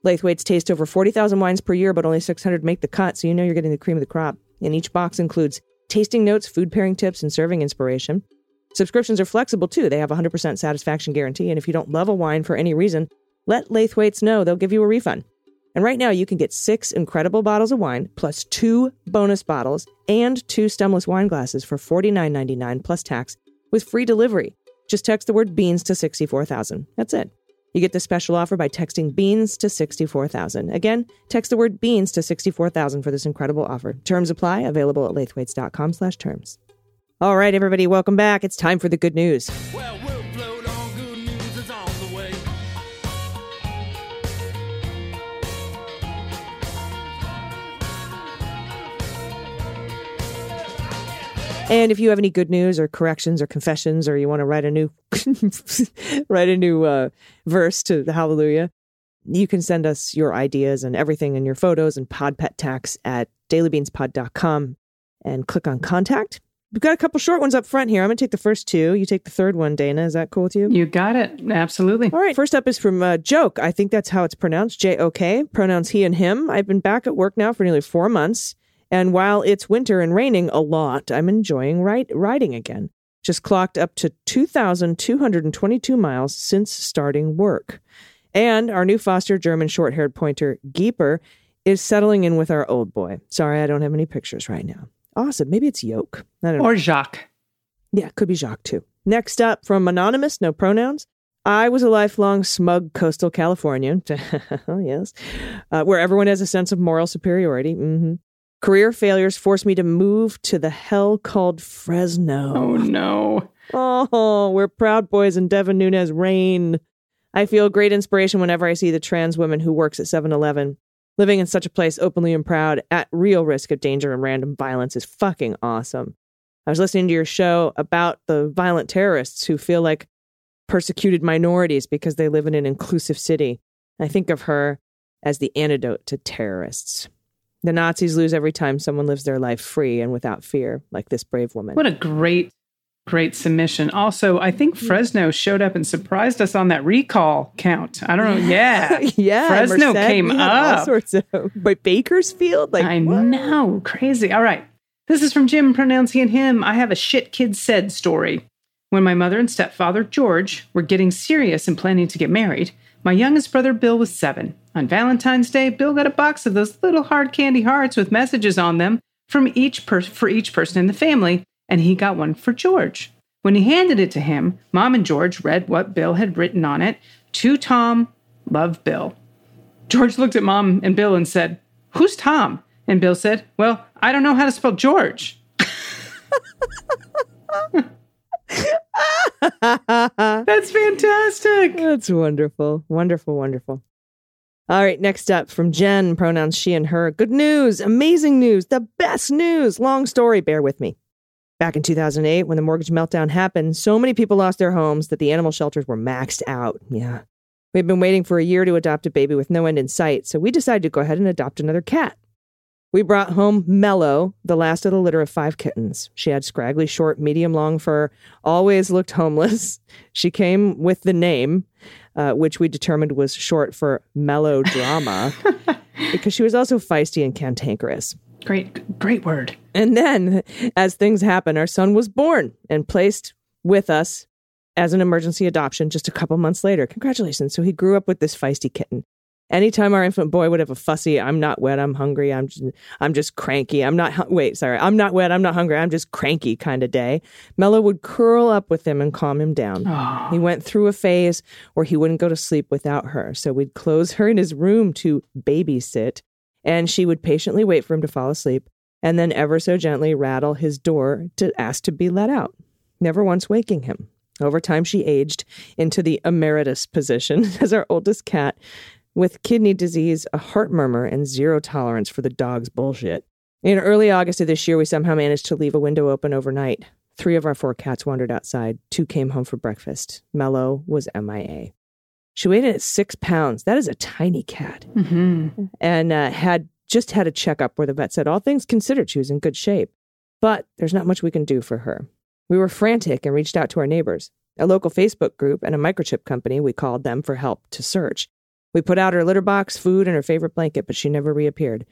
Laithwaite's taste over 40,000 wines per year, but only 600 make the cut, so you know you're getting the cream of the crop. And each box includes tasting notes, food pairing tips, and serving inspiration. Subscriptions are flexible too. They have a 100% satisfaction guarantee, and if you don't love a wine for any reason, let Laithwaite's know. They'll give you a refund. And right now, you can get six incredible bottles of wine, plus two bonus bottles, and two stemless wine glasses for $49.99 plus tax with free delivery. Just text the word beans to 64000. That's it. You get the special offer by texting beans to 64000. Again, text the word beans to 64000 for this incredible offer. Terms apply, available at laithwaites.com slash terms. All right, everybody, welcome back. It's time for the good news. Well, And if you have any good news or corrections or confessions, or you want to write a new <laughs> write a new uh, verse to the Hallelujah, you can send us your ideas and everything and your photos and pod pet tax at dailybeanspod.com and click on contact. We've got a couple short ones up front here. I'm going to take the first two. You take the third one, Dana. Is that cool with you? You got it. Absolutely. All right. First up is from uh, Joke. I think that's how it's pronounced. J O K. Pronouns he and him. I've been back at work now for nearly four months. And while it's winter and raining a lot, I'm enjoying ride- riding again. Just clocked up to 2,222 miles since starting work. And our new foster German short haired pointer, Geeper, is settling in with our old boy. Sorry, I don't have any pictures right now. Awesome. Maybe it's Yoke. I don't know. Or Jacques. Yeah, could be Jacques too. Next up from Anonymous, no pronouns. I was a lifelong smug coastal Californian. <laughs> oh, yes. Uh, where everyone has a sense of moral superiority. hmm Career failures forced me to move to the hell called Fresno. Oh, no. <laughs> Oh, where Proud Boys and Devin Nunes reign. I feel great inspiration whenever I see the trans woman who works at 7 Eleven. Living in such a place openly and proud at real risk of danger and random violence is fucking awesome. I was listening to your show about the violent terrorists who feel like persecuted minorities because they live in an inclusive city. I think of her as the antidote to terrorists. The Nazis lose every time someone lives their life free and without fear, like this brave woman. What a great, great submission. Also, I think mm. Fresno showed up and surprised us on that recall count. I don't know. Yeah. yeah, <laughs> Fresno Merced, came had All sorts of, but Bakersfield, like I what? know. Crazy. All right. This is from Jim pronouncing him. I have a shit kid said story. When my mother and stepfather, George, were getting serious and planning to get married, my youngest brother, Bill, was seven. On Valentine's Day, Bill got a box of those little hard candy hearts with messages on them from each per- for each person in the family, and he got one for George. When he handed it to him, Mom and George read what Bill had written on it To Tom, love Bill. George looked at Mom and Bill and said, Who's Tom? And Bill said, Well, I don't know how to spell George. <laughs> <laughs> That's fantastic. That's wonderful. Wonderful, wonderful. All right, next up from Jen, pronouns she and her. Good news, amazing news, the best news. Long story, bear with me. Back in 2008, when the mortgage meltdown happened, so many people lost their homes that the animal shelters were maxed out. Yeah. We'd been waiting for a year to adopt a baby with no end in sight, so we decided to go ahead and adopt another cat. We brought home Mellow, the last of the litter of five kittens. She had scraggly, short, medium long fur, always looked homeless. She came with the name, uh, which we determined was short for melodrama, <laughs> because she was also feisty and cantankerous. Great, great word. And then, as things happen, our son was born and placed with us as an emergency adoption just a couple months later. Congratulations. So he grew up with this feisty kitten. Anytime our infant boy would have a fussy, I'm not wet, I'm hungry, I'm just, I'm just cranky, I'm not, hu- wait, sorry, I'm not wet, I'm not hungry, I'm just cranky kind of day, Mello would curl up with him and calm him down. He went through a phase where he wouldn't go to sleep without her. So we'd close her in his room to babysit, and she would patiently wait for him to fall asleep and then ever so gently rattle his door to ask to be let out, never once waking him. Over time, she aged into the emeritus position <laughs> as our oldest cat with kidney disease, a heart murmur, and zero tolerance for the dog's bullshit. In early August of this year, we somehow managed to leave a window open overnight. Three of our four cats wandered outside. Two came home for breakfast. Mello was MIA. She weighed in at six pounds. That is a tiny cat. And uh, had just had a checkup where the vet said, all things considered, she was in good shape. But there's not much we can do for her. We were frantic and reached out to our neighbors. A local Facebook group and a microchip company, we called them for help to search. We put out her litter box, food, and her favorite blanket, but she never reappeared.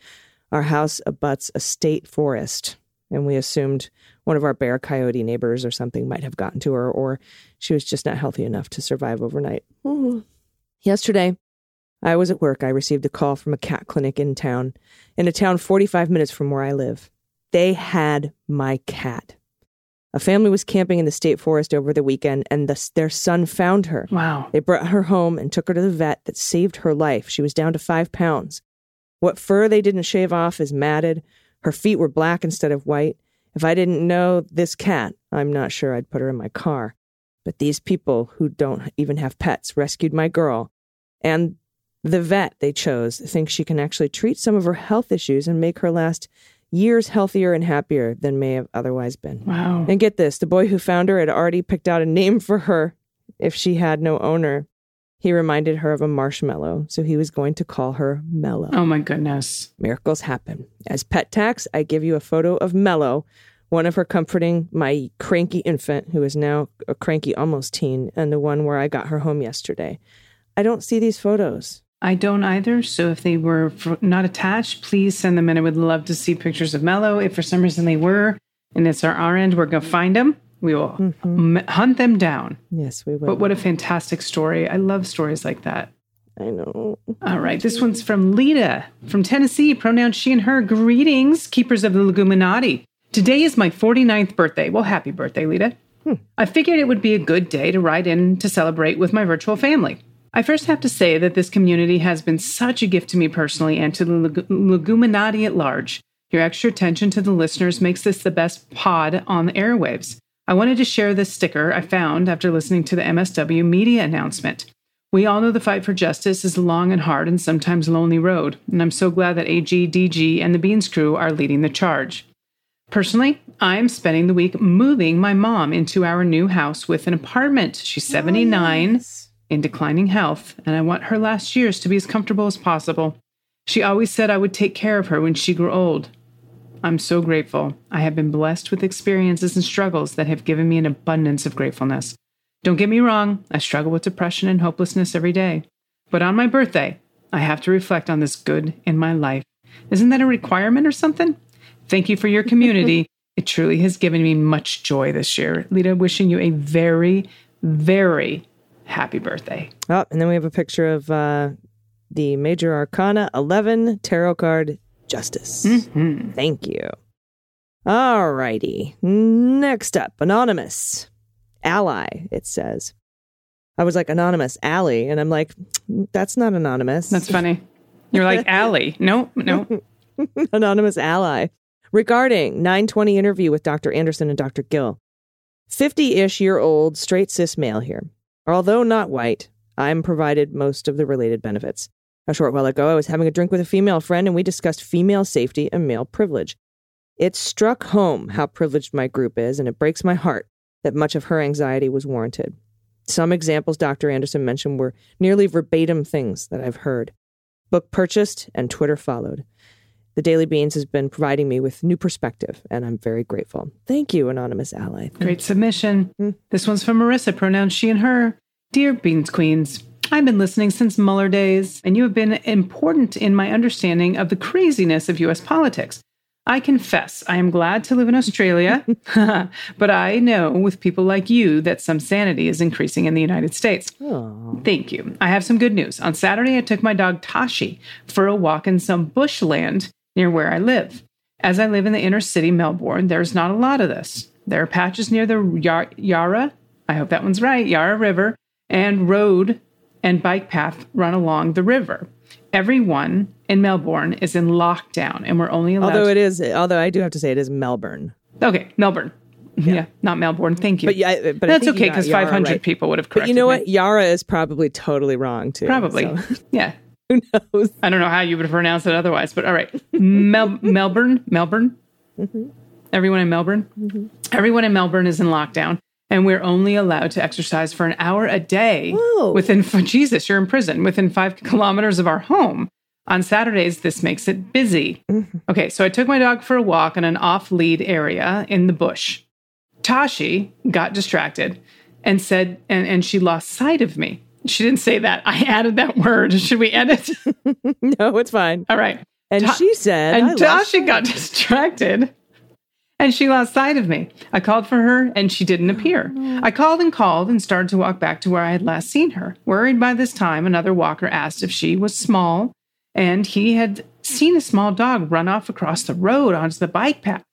Our house abuts a state forest, and we assumed one of our bear coyote neighbors or something might have gotten to her, or she was just not healthy enough to survive overnight. Hmm. Yesterday, I was at work. I received a call from a cat clinic in town, in a town 45 minutes from where I live. They had my cat. A family was camping in the state forest over the weekend, and the, their son found her. Wow. They brought her home and took her to the vet that saved her life. She was down to five pounds. What fur they didn't shave off is matted. Her feet were black instead of white. If I didn't know this cat, I'm not sure I'd put her in my car. But these people who don't even have pets rescued my girl. And the vet they chose thinks she can actually treat some of her health issues and make her last years healthier and happier than may have otherwise been. Wow. And get this the boy who found her had already picked out a name for her if she had no owner. He reminded her of a marshmallow, so he was going to call her Mellow. Oh my goodness. Miracles happen. As pet tax, I give you a photo of Mellow, one of her comforting my cranky infant, who is now a cranky almost teen, and the one where I got her home yesterday. I don't see these photos. I don't either. So if they were not attached, please send them in. I would love to see pictures of Mello. If for some reason they were, and it's our, our end, we're going to find them. We will mm-hmm. m- hunt them down. Yes, we will. But what a fantastic story. I love stories like that. I know. All right. This one's from Lita from Tennessee. Pronouns she and her. Greetings, keepers of the Leguminati. Today is my 49th birthday. Well, happy birthday, Lita. Hmm. I figured it would be a good day to write in to celebrate with my virtual family. I first have to say that this community has been such a gift to me personally and to the Leg- Leguminati at large. Your extra attention to the listeners makes this the best pod on the airwaves. I wanted to share this sticker I found after listening to the MSW media announcement. We all know the fight for justice is a long and hard and sometimes lonely road, and I'm so glad that AG, DG, and the Beans crew are leading the charge. Personally, I am spending the week moving my mom into our new house with an apartment. She's 79 in declining health, and I want her last years to be as comfortable as possible. She always said I would take care of her when she grew old. I'm so grateful. I have been blessed with experiences and struggles that have given me an abundance of gratefulness. Don't get me wrong, I struggle with depression and hopelessness every day. But on my birthday, I have to reflect on this good in my life. Isn't that a requirement or something? Thank you for your community. <laughs> it truly has given me much joy this year. Lita, wishing you a very, very happy birthday. Oh, and then we have a picture of uh, the Major Arcana 11 Tarot card Justice. Thank you. All righty. Next up, Anonymous. Ally, it says. I was like, Anonymous, Ally. And I'm like, that's not Anonymous. That's funny. You're like, <laughs> Ally. No, no. <laughs> Anonymous Ally. Regarding 920 interview with Dr. Anderson and Dr. Gill. 50 ish year old straight cis male here. Although not white, I'm provided most of the related benefits. A short while ago, I was having a drink with a female friend and we discussed female safety and male privilege. It struck home how privileged my group is, and it breaks my heart that much of her anxiety was warranted. Some examples Dr. Anderson mentioned were nearly verbatim things that I've heard. Book purchased and Twitter followed. The Daily Beans has been providing me with new perspective, and I'm very grateful. Thank you, Anonymous Ally. Great submission. Hmm. This one's from Marissa, pronouns she and her. Dear Beans Queens, I've been listening since Mueller days, and you have been important in my understanding of the craziness of U.S. politics. I confess I am glad to live in Australia, <laughs> but I know with people like you that some sanity is increasing in the United States. Thank you. I have some good news. On Saturday, I took my dog Tashi for a walk in some bushland near where I live. As I live in the inner city, Melbourne, there's not a lot of this. There are patches near the Yarra, I hope that one's right, Yarra River, and road and bike path run along the river. Everyone in Melbourne is in lockdown, and we're only allowed. Although it is, although I do have to say it is Melbourne. okay, Melbourne. Yeah. not Melbourne. Thank you. But yeah, but that's okay because 500 right. people would have But you know me. what? Yarra is probably totally wrong too. Probably. so <laughs> Yeah. Who knows? I don't know how you would pronounce it otherwise, but all right. Mel- Melbourne, Melbourne. Mm-hmm. Everyone in Melbourne. Everyone in Melbourne is in lockdown, and we're only allowed to exercise for an hour a day Whoa. within. Jesus, you're in prison within five kilometers of our home. On Saturdays, this makes it busy. Mm-hmm. Okay, so I took my dog for a walk in an off-lead area in the bush. Tashi got distracted and said, and, and she lost sight of me. She didn't say that. I added that word. <laughs> Should we edit? <laughs> No, it's fine. All right. And Ta- she said, and Tashi got <laughs> distracted and she lost sight of me. I called for her and she didn't appear. I called and called and started to walk back to where I had last seen her. Worried by this time, another walker asked if she was small and he had seen a small dog run off across the road onto the bike path,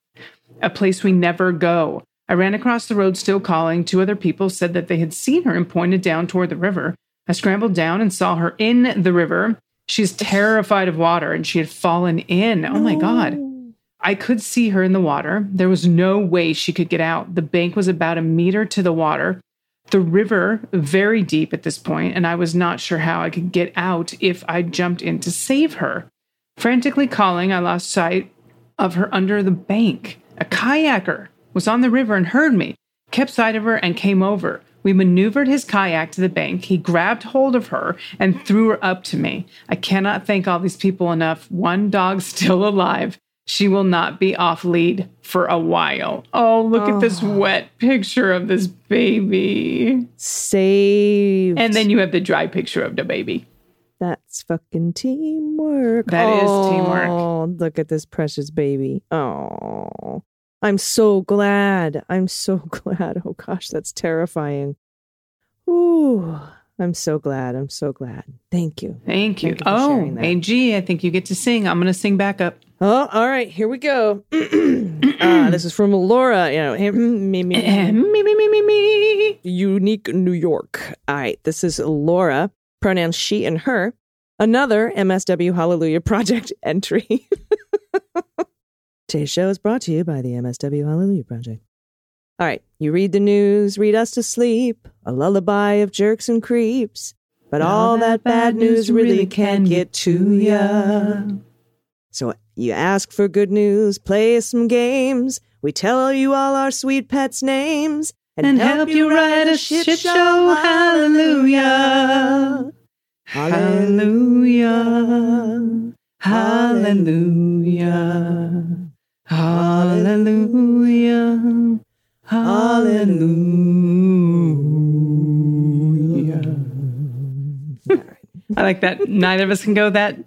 a place we never go. I ran across the road still calling. Two other people said that they had seen her and pointed down toward the river. I scrambled down and saw her in the river. She's terrified of water and she had fallen in. Oh my God. I could see her in the water. There was no way she could get out. The bank was about a meter to the water. The river very deep at this point, and I was not sure how I could get out if I jumped in to save her. Frantically calling, I lost sight of her under the bank. A kayaker was on the river and heard me, kept sight of her, and came over. We maneuvered his kayak to the bank. He grabbed hold of her and threw her up to me. I cannot thank all these people enough. One dog still alive. She will not be off lead for a while. Oh, look at this oh. wet picture of this baby. saved. And then you have the dry picture of the baby. That's fucking teamwork. That is oh, teamwork. Look at this precious baby. Oh, I'm so glad. I'm so <laughs> glad. Oh gosh, that's terrifying. Ooh, I'm so glad. I'm so glad. Thank you. Thank you. Thank you oh. AG, I think you get to sing. I'm going to sing back up. Oh, all right. Here we go. <clears throat> uh, this is from Laura. You know, me, me, me, me, me, me, me. Unique New York. All right, this is Laura, pronouns she and her. Another MSW Hallelujah <laughs> Project entry. <laughs> Today's show is brought to you by the MSW Hallelujah Project. All right, you read the news, read us to sleep, a lullaby of jerks and creeps. But all that bad news really can get to ya. So you ask for good news, play some games. We tell you all our sweet pets' names And help you write a shit show. Hallelujah. Hallelujah. Hallelujah. Hallelujah. Hallelujah. Hallelujah. I like that. Neither of us can go that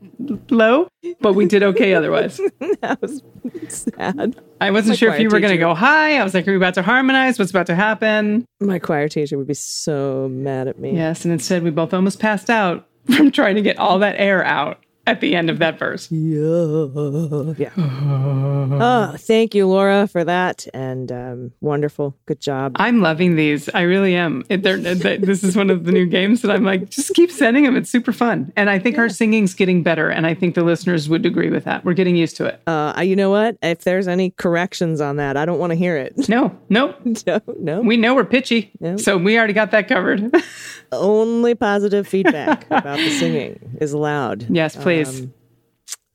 low, but we did okay otherwise. <laughs> that was sad. I wasn't My sure if you were going to go high. I was like, are we about to harmonize? What's about to happen? My choir teacher would be so mad at me. Yes, and instead we both almost passed out <laughs> from trying to get all that air out at the end of that verse. Yeah. Yeah. oh, thank you, Laura, for that. And um, wonderful. Good job. I'm loving these. I really am. They're, they, this is one of the new games that I'm like, just keep sending them. It's super fun. And I think our singing's getting better. And I think the listeners would agree with that. We're getting used to it. Uh, you know what? If there's any corrections on that, I don't want to hear it. No, nope. <laughs> no, no. We know we're pitchy. Nope. So we already got that covered. <laughs> Only positive feedback about the singing is allowed. yes, please. Um, Um,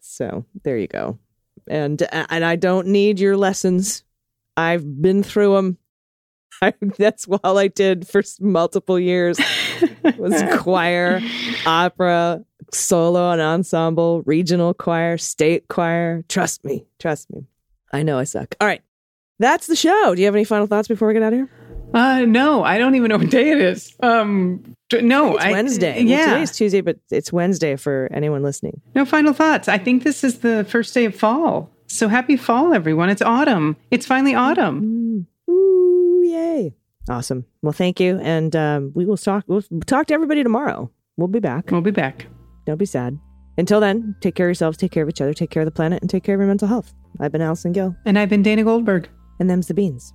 so there you go. And uh, and I don't need your lessons. I've been through them. I, <laughs> that's all I did for multiple years <laughs> was choir, opera, solo and ensemble, regional choir, state choir. Trust me, trust me. I know I suck. All right. That's the show. Do you have any final thoughts before we get out of here? Uh, no, I don't even know what day it is. Um, no, It's I- Wednesday. Well, Yeah, today's Tuesday, but it's Wednesday for anyone listening. no final thoughts. I think this is the first day of fall. So happy fall, everyone. It's autumn. It's finally autumn. Mm. Ooh, yay. Awesome. Well, thank you. And um, we will talk, we'll talk to everybody tomorrow. We'll be back. We'll be back. Don't be sad. Until then, take care of yourselves, take care of each other, take care of the planet, and take care of your mental health. I've been Allison Gill, And I've been Dana Goldberg. and them's the beans.